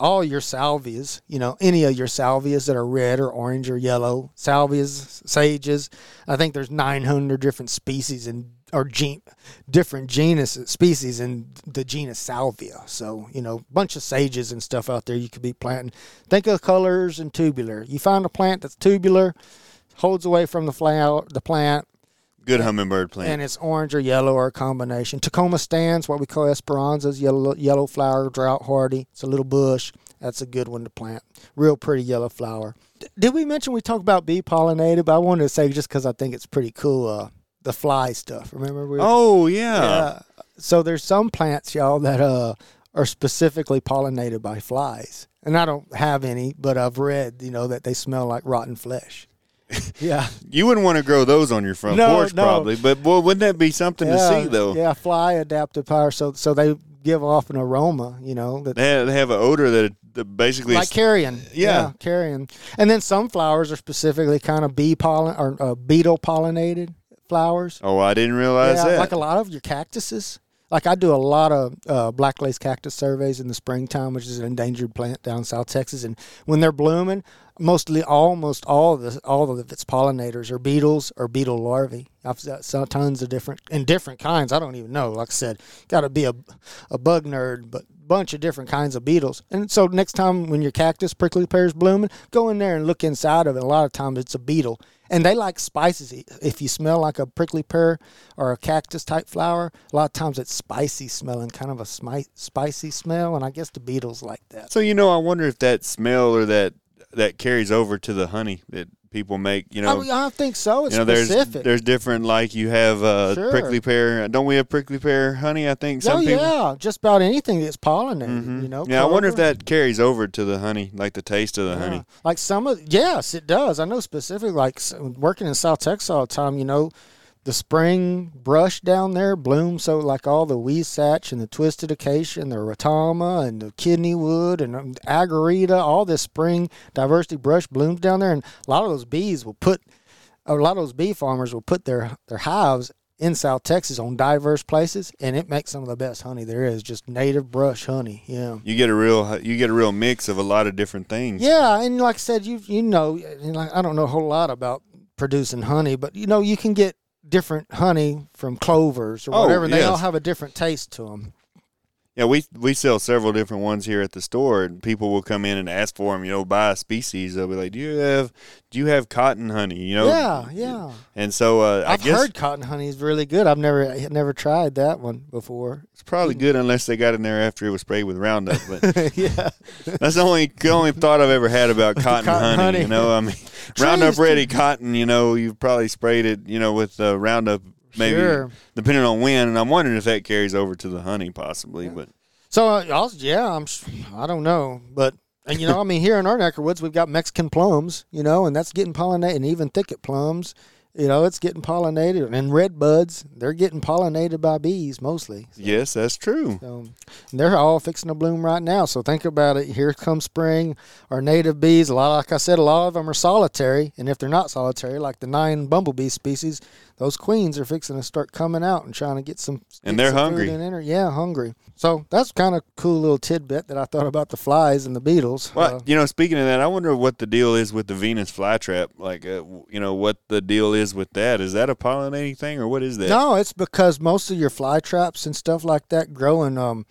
all your salvias, you know, any of your salvias that are red or orange or yellow, salvias, sages. I think there's 900 different species and or gen, different genus species in the genus salvia. So you know, bunch of sages and stuff out there you could be planting. Think of colors and tubular. You find a plant that's tubular, holds away from the flower, the plant, Good hummingbird plant. and it's orange or yellow or a combination. Tecoma stans, what we call esperanzas, yellow yellow flower, drought hardy. It's a little bush. That's a good one to plant. Real pretty yellow flower. D- did we mention we talked about bee pollinated? But I wanted to say just because I think it's pretty cool. Uh, the fly stuff. Remember we? oh yeah. yeah. So there's some plants, y'all, that uh are specifically pollinated by flies, and I don't have any, but I've read, you know, that they smell like rotten flesh. yeah. You wouldn't want to grow those on your front No, porch, no. probably. But boy, wouldn't that be something to see though? Yeah, fly adaptive power. So so they give off an aroma, you know, that They have, they have an odor that, that basically like is- carrion. Yeah. carrion. And then some flowers are specifically kind of bee pollen or uh, beetle pollinated flowers. Oh, I didn't realize yeah, that. like a lot of your cactuses. Like I do a lot of uh, black lace cactus surveys in the springtime, which is an endangered plant down in South Texas, and when they're blooming, mostly almost all of the all of its pollinators are beetles or beetle larvae. I've got tons of different and different kinds. I don't even know. Like I said, got to be a a bug nerd, but bunch of different kinds of beetles. And so next time when your cactus prickly pear is blooming, go in there and look inside of it. A lot of times it's a beetle. And they like spices. If you smell like a prickly pear or a cactus type flower, a lot of times it's spicy smelling, kind of a smi- spicy smell. And I guess the beetles like that. so you know, I wonder if that smell or that that carries over to the honey that people make. You know, I, mean, I think so. It's you know, there's specific. there's different like you have uh, Sure. prickly pear. Don't we have prickly pear honey? I think some oh people. yeah, just about anything that's pollinated. Mhm. You know. yeah, I wonder if that carries over to the honey, like the taste of the Yeah. honey. Like some of yes, it does. I know specifically. Like working in South Texas all the time, you know, the spring brush down there blooms. So like all the huisache and the twisted acacia and the ratama and the kidney wood and um, agarita, all this spring diversity brush blooms down there, and a lot of those bees will put. A lot of those bee farmers will put their their hives in South Texas on diverse places, and it makes some of the best honey there is. Just native brush honey. Yeah. You get a real you get a real mix of a lot of different things. Yeah, and like I said, you you know, and I don't know a whole lot about producing honey, but you know, you can get different honey from clovers or Oh, whatever, and they all have a different taste to them. Yeah, we we sell several different ones here at the store, and people will come in and ask for them. You know, buy a species. They'll be like, "Do you have do you have cotton honey?" You know. yeah, yeah. And so uh, I've guess heard cotton honey is really good. I've never never tried that one before. it's probably good unless they got in there after it was sprayed with Roundup. But yeah, that's the only the only thought I've ever had about cotton, Cotton honey, honey. You know, I mean, Roundup Ready cotton. You know, you've probably sprayed it. You know, with uh, Roundup, maybe Sure. depending on when. And I'm wondering if that carries over to the honey, possibly. But So uh, I'll, yeah, I'm. I don't know, but and you know, I mean, here in our neck of woods, we've got Mexican plums, you know, and that's getting pollinated, and even thicket plums, you know, it's getting pollinated, and red buds, they're getting pollinated by bees mostly. yes, that's true. So they're all fixing to bloom right now. So think about it. Here comes spring. Our native bees, a lot, like I said, a lot of them are solitary, and if they're not solitary, like the nine bumblebee species, those queens are fixing to start coming out and trying to get some. And get they're some hungry. in there. Yeah, hungry. So that's kind of cool little tidbit that I thought about the flies and the beetles. Well, Uh, you know, speaking of that, I wonder what the deal is with the Venus flytrap. Like, uh, you know, what the deal is with that. Is that a pollinating thing, or what is that? no, it's because most of your fly traps and stuff like that grow in um,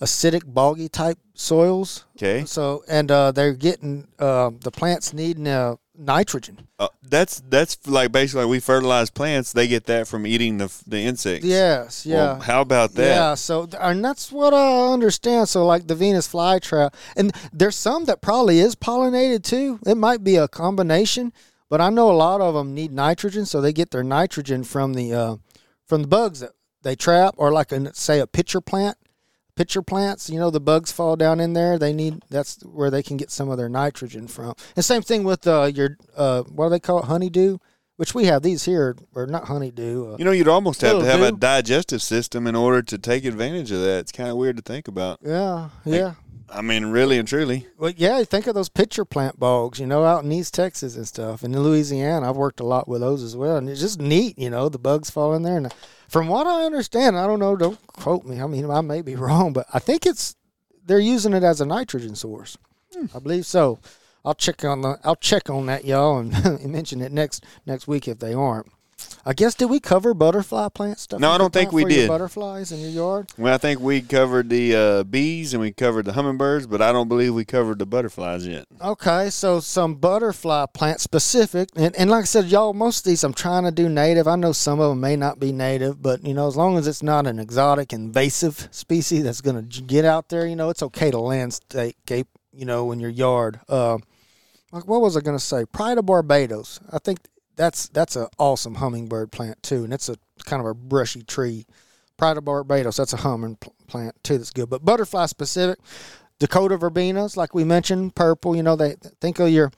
acidic, boggy type soils. Okay, So and uh, they're getting uh, the plants needing uh, nitrogen. uh, that's that's like basically like we fertilize plants. They get that from eating the the insects. Yes, yeah. Well, how about that? Yeah, so and that's what I understand. So like the Venus flytrap, and there's some that probably is pollinated too. It might be a combination, but I know a lot of them need nitrogen, so they get their nitrogen from the uh, from the bugs that they trap, or like a, say a pitcher plant. Pitcher plants, you know, the bugs fall down in there. They need that's where they can get some of their nitrogen from. And same thing with uh, your uh, what do they call it, honeydew, which we have these here, or not honeydew. Uh, You know, you'd almost have to have a digestive system in order to take advantage of that. It's kind of weird to think about. yeah, yeah. I mean, really and truly. Well, yeah, think of those pitcher plant bogs, you know, out in East Texas and stuff. And in Louisiana, I've worked a lot with those as well. And it's just neat, you know, the bugs fall in there. And from what I understand, I don't know, don't quote me. I mean, I may be wrong, but I think it's they're using it as a nitrogen source. I believe so. I'll check on the I'll check on that, y'all, and mention it next next week if they aren't. I guess did we cover butterfly plant stuff? No, I don't think we did. Butterflies in your yard. Well, I think we covered the uh, bees and we covered the hummingbirds, but I don't believe we covered the butterflies yet. Okay, so some butterfly plant specific, and, and like I said, y'all, most of these I'm trying to do native. I know some of them may not be native, but you know, as long as it's not an exotic invasive species that's going to get out there, you know, it's okay to landscape, you know, in your yard. Uh, like what was I going to say? Pride of Barbados. I think that's that's an awesome hummingbird plant too, and it's a kind of a brushy tree. Pride of Barbados. That's a humming plant too. That's good. But butterfly specific. Dakota verbenas, like we mentioned, purple. You know, they think of your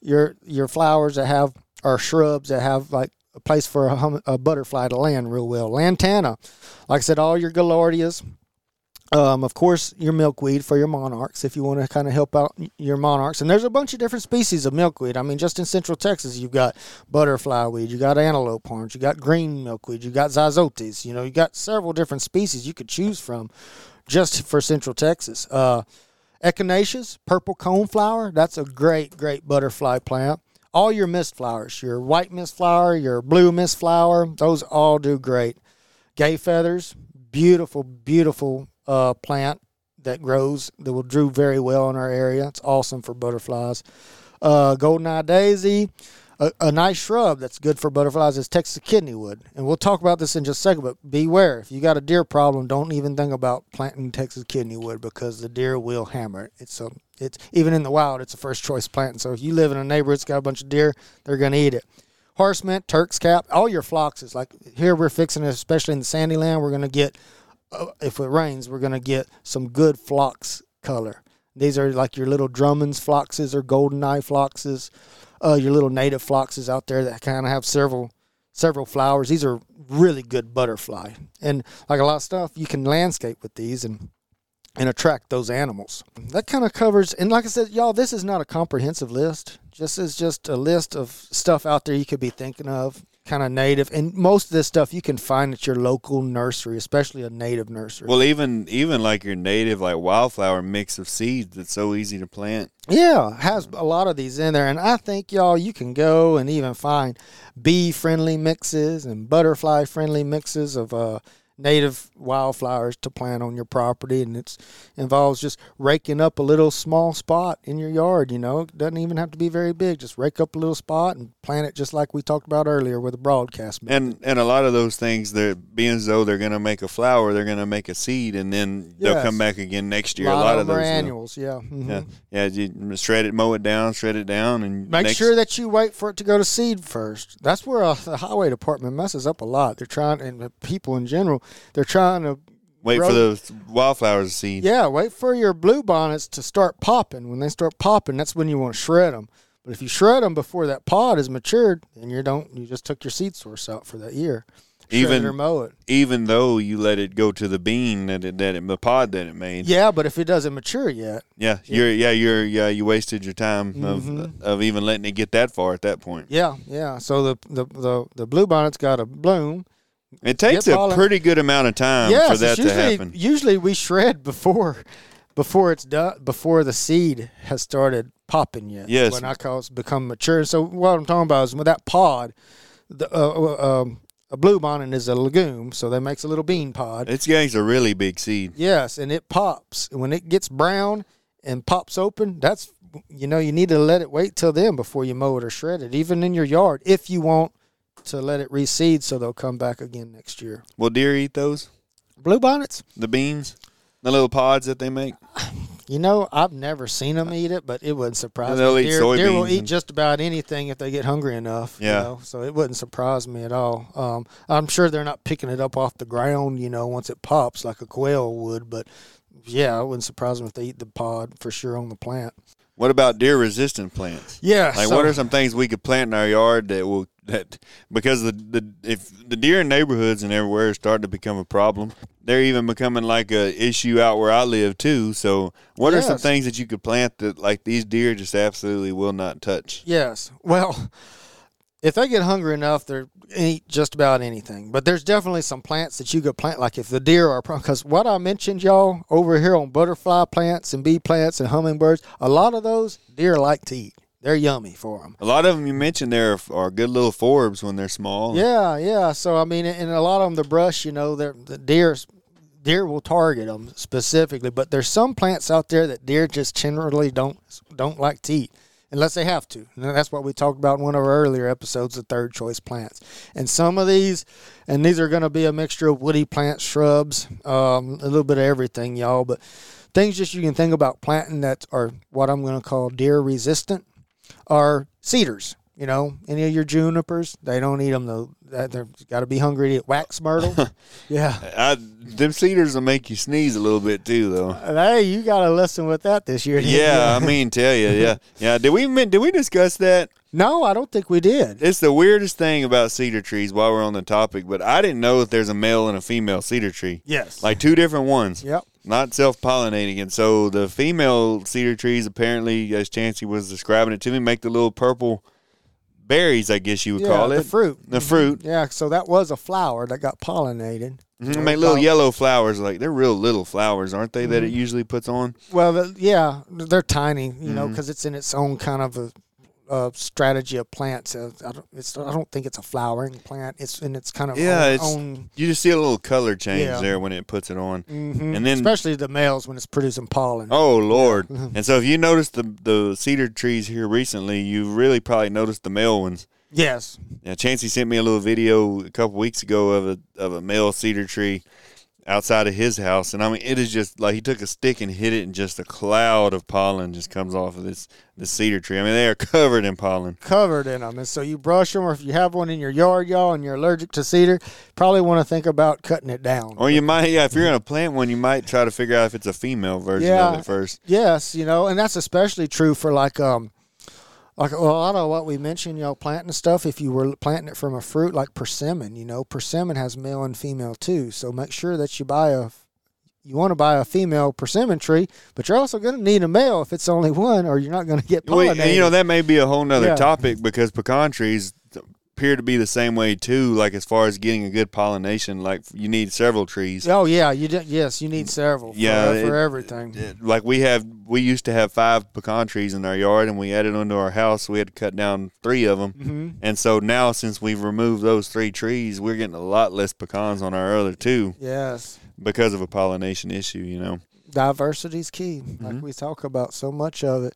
your your flowers that have or shrubs that have like a place for a, hum, a butterfly to land real well. Lantana, like I said, all your gaillardias. Um, of course, your milkweed for your monarchs if you want to kind of help out your monarchs. And there's a bunch of different species of milkweed. I mean, just in Central Texas, you've got butterfly weed, you got antelope horns, you got green milkweed, you got zizotes. You know, you got several different species you could choose from just for Central Texas. Uh, echinaceas, purple coneflower, that's a great, great butterfly plant. All your mist flowers, your white mist flower, your blue mist flower, those all do great. Gay feathers, beautiful, beautiful uh, plant that grows that will do very well in our area. It's awesome for butterflies. Uh, golden eye daisy, a, a nice shrub that's good for butterflies is Texas kidneywood, and we'll talk about this in just a second. But beware if you got a deer problem, don't even think about planting Texas kidneywood because the deer will hammer it. It's a it's even in the wild, it's a first choice plant. So if you live in a neighborhood that's got a bunch of deer, they're gonna eat it. Horse mint, Turk's cap, all your phloxes. Like here, we're fixing it, especially in the sandy land. We're gonna get if it rains, we're gonna get some good phlox color. These are like your little Drummond's phloxes or golden eye phloxes, uh, your little native phloxes out there that kind of have several several flowers. These are really good butterfly, and like a lot of stuff, you can landscape with these and and attract those animals. That kind of covers. And like I said, y'all, this is not a comprehensive list. Just is just a list of stuff out there you could be thinking of kind of native and most of this stuff you can find at your local nursery especially a native nursery Well, even even like your native like wildflower mix of seeds that's so easy to plant. yeah has a lot of these in there and i think y'all you can go and even find bee friendly mixes and butterfly friendly mixes of uh, native wildflowers to plant on your property and it's involves just raking up a little small spot in your yard you know it doesn't even have to be very big just rake up a little spot and plant it just like we talked about earlier with a broadcast method. And and a lot of those things, they're being as though they're going to make a flower, they're going to make a seed, and then they'll come back again next year. a lot, of, those. them are will. annuals yeah mhm. Yeah, yeah. You shred it, mow it down, shred it down, and Make next, sure that you wait for it to go to seed first. That's where uh, the highway department messes up a lot. They're trying, and people in general, they're trying to, wait grow- for the wildflowers to seed. yeah, wait for your blue bonnets to start popping. When they start popping, that's when you want to shred them. But if you shred them before that pod is matured, then you don't. You just took your seed source out for that year. Shred Even- or mow it. Even though you let it go to the bean that it, that it, the pod that it made. Yeah, but if it doesn't mature yet, Yeah, you're yeah you're yeah you wasted your time Mhm. of of even letting it get that far at that point. yeah, yeah. So the the the, the blue bonnet's got to bloom. It takes a pretty good amount of time yes, for that it's to usually, happen. Usually we shred before before it's done before the seed has started popping yet. Yes. When I call it's become mature. So what I'm talking about is with that pod, the uh, uh, um, a blue bonnet is a legume, so that makes a little bean pod. It's getting a really big seed. yes, and it pops. When it gets brown and pops open, that's you know you need to let it wait till then before you mow it or shred it, even in your yard, if you want to let it reseed so they'll come back again next year. Will deer eat those? Blue bonnets. The beans, the little pods that they make. You know, I've never seen them eat it, but it wouldn't surprise they'll me. eat Deer, deer will eat just about anything if they get hungry enough. you Yeah. know, so it wouldn't surprise me at all. Um, I'm sure they're not picking it up off the ground, you know, once it pops like a quail would. But yeah, it wouldn't surprise me if they eat the pod for sure on the plant. What about deer resistant plants? Yeah. Like, so- what are some things we could plant in our yard that will that because the the if the deer in neighborhoods and everywhere is starting to become a problem, they're even becoming like a issue out where I live too. So, what are some things that you could plant that like these deer just absolutely will not touch? Yes. Well, if they get hungry enough, they're eat just about anything. But there's definitely some plants that you could plant, like if the deer are, because what I mentioned, y'all, over here on butterfly plants and bee plants and hummingbirds, a lot of those deer like to eat. They're yummy for them. A lot of them you mentioned there are, are good little forbs when they're small. Yeah, yeah. So I mean, and a lot of them, the brush, you know, they're the deer. Deer will target them specifically, but there's some plants out there that deer just generally don't don't like to eat unless they have to. And that's what we talked about in one of our earlier episodes, the third choice plants. And some of these, and these are going to be a mixture of woody plants, shrubs, um, a little bit of everything, y'all. But things just you can think about planting that are what I'm going to call deer resistant are cedars. You know, any of your junipers, they don't eat them though. They've got to be hungry to eat wax myrtle. yeah. I, them cedars will make you sneeze a little bit too, though. Uh, hey, you got to listen with that this year. Yeah, I mean, tell you, yeah, yeah. Did we did we discuss that? no, I don't think we did. It's the weirdest thing about cedar trees. While we're on the topic, but I didn't know that there's a male and a female cedar tree, Yes. like two different ones, Yep. not self pollinating. And so the female cedar trees, apparently, as Chancey was describing it to me, make the little purple berries. I guess you would yeah, call it. the fruit. the fruit. Yeah, so that was a flower that got pollinated. Mhm, Make little yellow flowers. Like they're real little flowers, aren't they? That it Mm-hmm. usually puts on. Well, yeah, they're tiny, you know, Mhm. because it's in its own kind of a, uh strategy of plants. Uh, I don't, it's, I don't think it's a flowering plant. It's in its kind of Yeah, own, it's- own You just see a little color change Yeah. there when it puts it on. mhm. And then- especially the males when it's producing pollen. Oh Lord! Mhm. And so if you noticed the the cedar trees here recently, you really probably noticed the male ones Yes. Yeah, Chancey sent me a little video a couple weeks ago of a of a male cedar tree outside of his house, and I mean it is just like he took a stick and hit it, and just a cloud of pollen just comes off of this this cedar tree. I mean they are covered in pollen. Covered in them, and so you brush them, or if you have one in your yard, y'all, and you're allergic to cedar, probably want to think about cutting it down. Or you might, yeah, if you're gonna plant one, you might try to figure out if it's a female version Yeah. of it first. Yes, you know, and that's especially true for like um like well, a lot of what we mentioned, you know, planting stuff. If you were planting it from a fruit like persimmon, you know, persimmon has male and female too. So make sure that you buy a you want to buy a female persimmon tree, but you're also going to need a male if it's only one, or you're not going to get pollinated. and you know that may be a whole nother Yeah. topic because pecan trees appear to be the same way too. Like as far as getting a good pollination, like you need several trees. oh yeah, you did. Yes, you need several. Yeah, for it- everything. It- Like we have, we used to have five pecan trees in our yard, and we added onto our house. We had to cut down three of them, hmm and so now since we've removed those three trees, we're getting a lot less pecans on our other two Yes. because of a pollination issue. You know, Diversity is key like Mhm. we talk about so much of it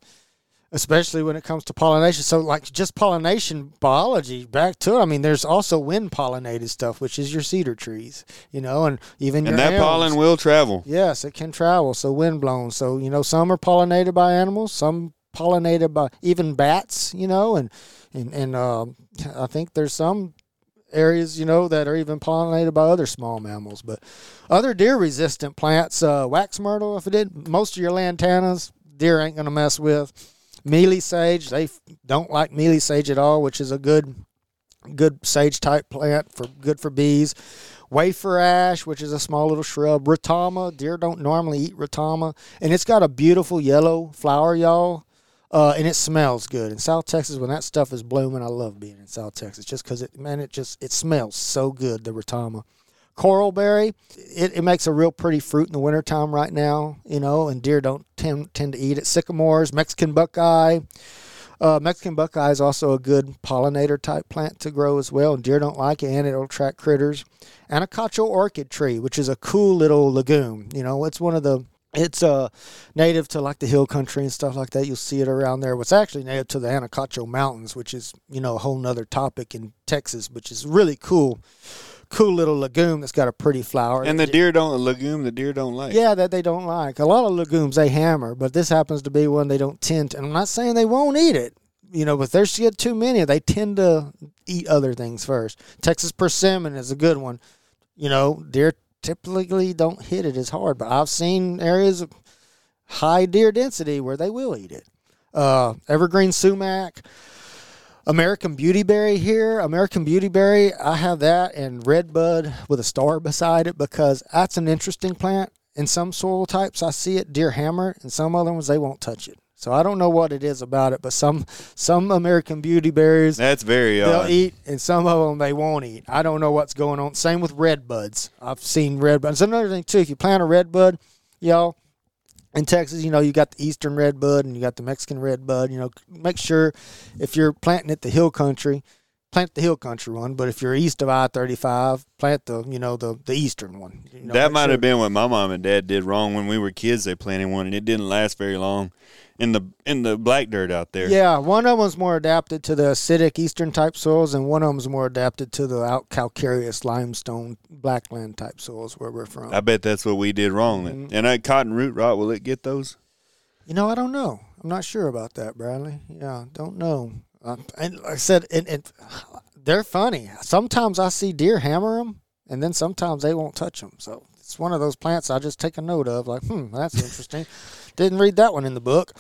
especially when it comes to pollination so like just pollination biology back to it i mean there's also wind pollinated stuff which is your cedar trees you know and even your and that elms. pollen will travel. yes it can travel so wind blown so you know some are pollinated by animals some pollinated by even bats you know and and and um, i think there's some areas you know that are even pollinated by other small mammals but other deer resistant plants uh, wax myrtle if it did most of your lantanas deer ain't gonna mess with mealy sage they don't like mealy sage at all which is a good good sage type plant for good for bees. Wafer ash which is a small little shrub. Ratama deer don't normally eat ratama and it's got a beautiful yellow flower y'all uh, and it smells good. In south texas when that stuff is blooming i love being in south texas just because it man it just it smells so good the ratama coralberry it, it makes a real pretty fruit in the wintertime right now you know and deer don't tend, tend to eat it sycamores mexican buckeye uh, Mexican buckeye is also a good pollinator type plant to grow as well, and deer don't like it, and it'll attract critters. And a Anacacho orchid tree, which is a cool little legume. You know, it's one of the it's uh, native to like the hill country and stuff like that. You'll see it around there. What's actually native to the Anacacho Mountains, which is you know a whole nother topic in Texas, which is really cool, cool little legume that's got a pretty flower. And the deer don't legume. The deer don't like. Yeah, that they don't like. A lot of legumes they hammer, but this happens to be one they don't tend to. And I'm not saying they won't eat it, you know, but there's get too many. They tend to eat other things first. Texas persimmon is a good one. You know, deer typically don't hit it as hard, but I've seen areas of high deer density where they will eat it. Uh, evergreen sumac. American Beautyberry here. American Beautyberry, I have that and Redbud with a star beside it because that's an interesting plant. In some soil types, I see it deer hammer, and some other ones they won't touch it. So I don't know what it is about it, but some some American Beautyberries That's very they'll odd. eat, and some of them they won't eat. I don't know what's going on. Same with redbuds. I've seen redbuds. Another thing too, if you plant a redbud, y'all in Texas, you know you got the eastern redbud and you got the Mexican redbud. You know, make sure if you're planting it the hill country, plant the hill country one. But if you're east of I thirty five, plant the you know the the eastern one. You know, that might sure- have been what my mom and dad did wrong when we were kids. They planted one, and it didn't last very long in the in the black dirt out there. Yeah, one of them's more adapted to the acidic eastern type soils, and one of them's more adapted to the out calcareous limestone blackland type soils where we're from. I bet that's what we did wrong. Mhm. And that cotton root rot, will it get those? You know, I don't know. I'm not sure about that, Bradley. Yeah, don't know. Uh, and like I said, and, and they're funny. Sometimes I see deer hammer them, and then sometimes they won't touch them. So it's one of those plants I just take a note of. Like, hmm, that's interesting. Didn't read that one in the book.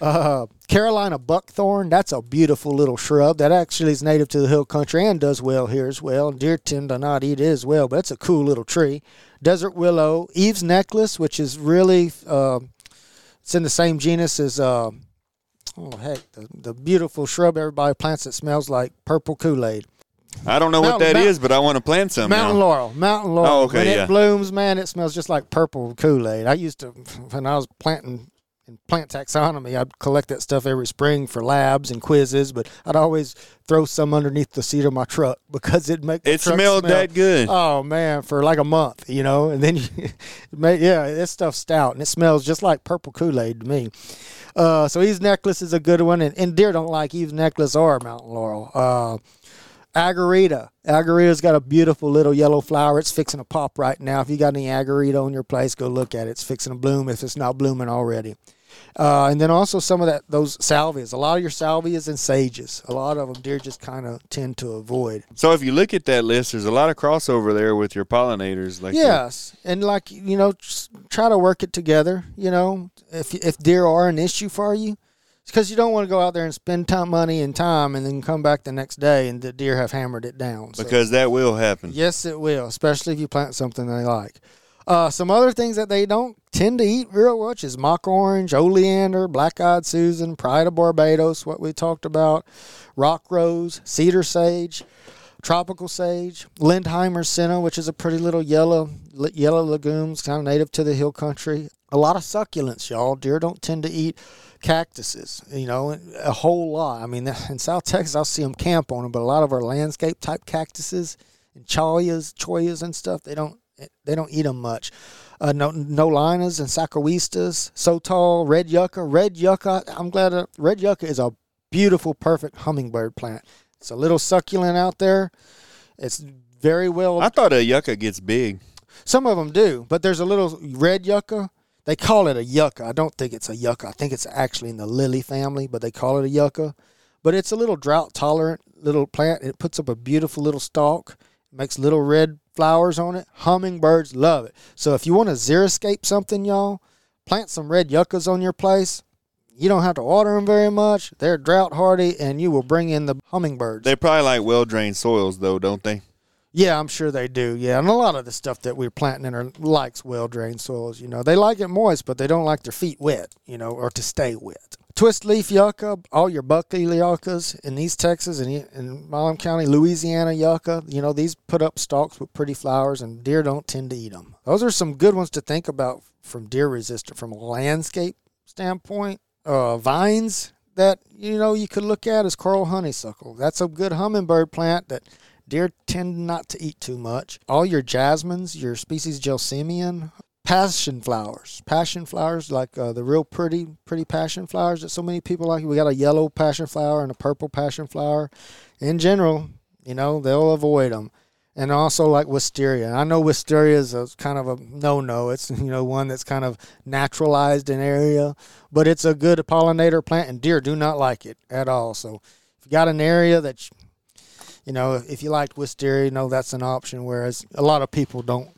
Uh, Carolina buckthorn. That's a beautiful little shrub that actually is native to the hill country and does well here as well. Deer tend to not eat it as well, but it's a cool little tree. Desert willow, Eve's necklace, which is really. Uh, it's in the same genus as uh, oh heck, the, the beautiful shrub everybody plants that smells like purple Kool Aid. I don't know what Mountain- that is, but I want to plant some Mountain now. laurel, mountain laurel. Oh, okay, when yeah. it blooms, man, it smells just like purple Kool Aid. I used to when I was planting in plant taxonomy, I'd collect that stuff every spring for labs and quizzes, but I'd always throw some underneath the seat of my truck because it'd make the It smelled smell- that good. Oh man, for like a month, you know, and then you, yeah, this stuff's stout and it smells just like purple Kool Aid to me. Uh, so Eve's necklace is a good one, and, and deer don't like Eve's necklace or mountain laurel. Uh, Agarita. Agarita's got a beautiful little yellow flower. It's fixing to pop right now. If you got any Agarita on your place, go look at it. It's fixing to bloom if it's not blooming already. Uh, and then also some of that those salvias. A lot of your salvias and sages. A lot of them deer just kind of tend to avoid. So if you look at that list, there's a lot of crossover there with your pollinators. Like the- Yes, and like you know, try to work it together. You know, if if deer are an issue for you, because you don't want to go out there and spend time, money, and time, and then come back the next day and the deer have hammered it down. So, because that will happen. yes, it will, especially if you plant something they like. Uh, some other things that they don't tend to eat real much is mock orange, oleander, black-eyed Susan, pride of Barbados, what we talked about, rock rose, cedar sage, tropical sage, Lindheimer senna, which is a pretty little yellow yellow legumes, kind of native to the hill country. A lot of succulents, y'all. Deer don't tend to eat cactuses, you know, a whole lot. I mean, in South Texas, I'll see them camp on them, but a lot of our landscape type cactuses and chollas, chollas and stuff, they don't they don't eat them much. Uh, no, nolinas and sacahuistas, so tall, red yucca. Red yucca, I'm glad uh, red yucca is a beautiful, perfect hummingbird plant. It's a little succulent out there. It's very well. I thought a yucca gets big. Some of them do, but there's a little red yucca. They call it a yucca. I don't think it's a yucca. I think it's actually in the lily family, but they call it a yucca. But it's a little drought tolerant little plant. It puts up a beautiful little stalk, makes little red flowers on it. Hummingbirds love it. So if you want to xeriscape something, y'all, plant some red yuccas on your place. You don't have to water them very much. They're drought hardy, and you will bring in the hummingbirds. They probably like well drained soils though, don't they? Yeah, I'm sure they do. Yeah, and a lot of the stuff that we're planting in are likes well drained soils. You know, they like it moist, but they don't like their feet wet. You know, or to stay wet. Twist leaf yucca, all your Buckley yuccas in East Texas and in Milam County, Louisiana yucca. You know, these put up stalks with pretty flowers, and deer don't tend to eat them. Those are some good ones to think about from deer resistant, from a landscape standpoint. Uh, vines that you know you could look at is coral honeysuckle. That's a good hummingbird plant that deer tend not to eat too much. All your jasmines, your species gelsemium, passion flowers, passion flowers like uh, the real pretty, pretty passion flowers that so many people like. We got a yellow passion flower and a purple passion flower. In general, you know they'll avoid them. And also like wisteria. I know wisteria is a kind of a no-no. It's you know one that's kind of naturalized in area, but it's a good pollinator plant, and deer do not like it at all. So if you got an area that you know, if you liked wisteria, no, that's an option. Whereas a lot of people don't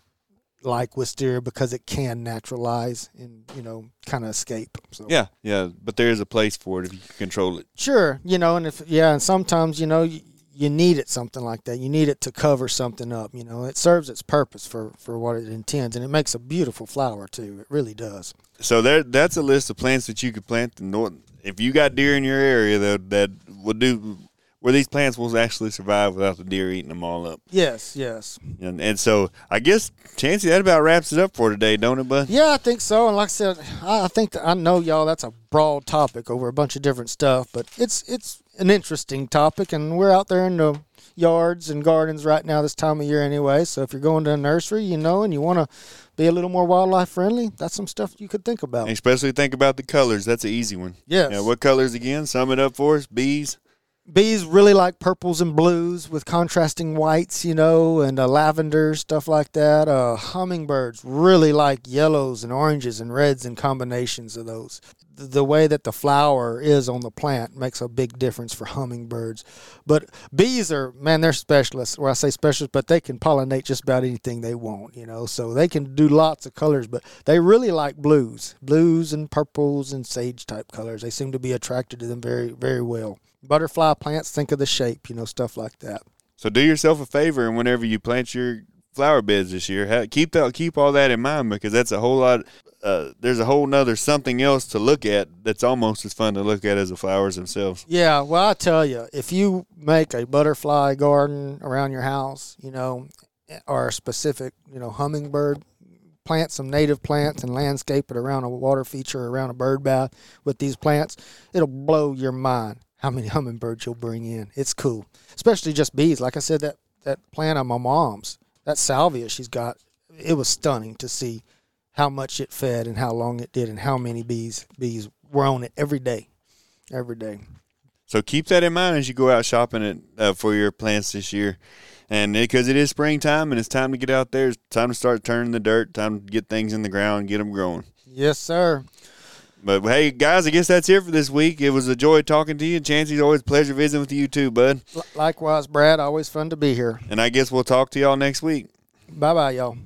like wisteria because it can naturalize and you know kind of escape. So Yeah, yeah. But there is a place for it if you can control it. sure, you know, and if yeah, and sometimes you know you, you need it something like that. You need it to cover something up. You know, it serves its purpose for for what it intends, and it makes a beautiful flower too. It really does. So there, that's a list of plants that you could plant. In north. If you got deer in your area that that would do where these plants will actually survive without the deer eating them all up. Yes, yes. And, and so I guess Chancey, that about wraps it up for today, don't it, bud? Yeah, I think so. And like I said, I think that I know y'all. That's a broad topic over a bunch of different stuff, but it's it's an interesting topic, and we're out there in the yards and gardens right now this time of year anyway. So if you're going to a nursery, you know, and you want to be a little more wildlife friendly, that's some stuff you could think about. Especially think about the colors. That's an easy one. Yes. Yeah, what colors again? Sum it up for us. Bees. Bees really like purples and blues with contrasting whites, you know, and uh, lavender stuff like that. Uh, hummingbirds really like yellows and oranges and reds and combinations of those. The, way that the flower is on the plant makes a big difference for hummingbirds. But bees are man, they're specialists. Well, I say specialists, but they can pollinate just about anything they want, you know. So they can do lots of colors, but they really like blues, blues and purples and sage type colors. They seem to be attracted to them very, very well butterfly plants think of the shape you know stuff like that So do yourself a favor, and whenever you plant your flower beds this year, keep that keep all that in mind because that's a whole lot. Uh, there's a whole nother something else to look at that's almost as fun to look at as the flowers themselves. yeah well i tell you if you make a butterfly garden around your house you know or a specific you know hummingbird plant some native plants and landscape it around a water feature around a bird bath with these plants it'll blow your mind how many hummingbirds you'll bring in it's cool especially just bees like i said that that plant on my mom's that salvia she's got it was stunning to see how much it fed and how long it did and how many bees bees we're on it every day, every day. So keep that in mind as you go out shopping it uh, for your plants this year. And because it is springtime and it's time to get out there, it's time to start turning the dirt, time to get things in the ground, get them growing. Yes, sir. But hey, guys, I guess that's it for this week. It was a joy talking to you. And Chancey's always a pleasure visiting with you too, bud. Likewise, Brad. Always fun to be here. And I guess we'll talk to y'all next week. Bye bye, y'all.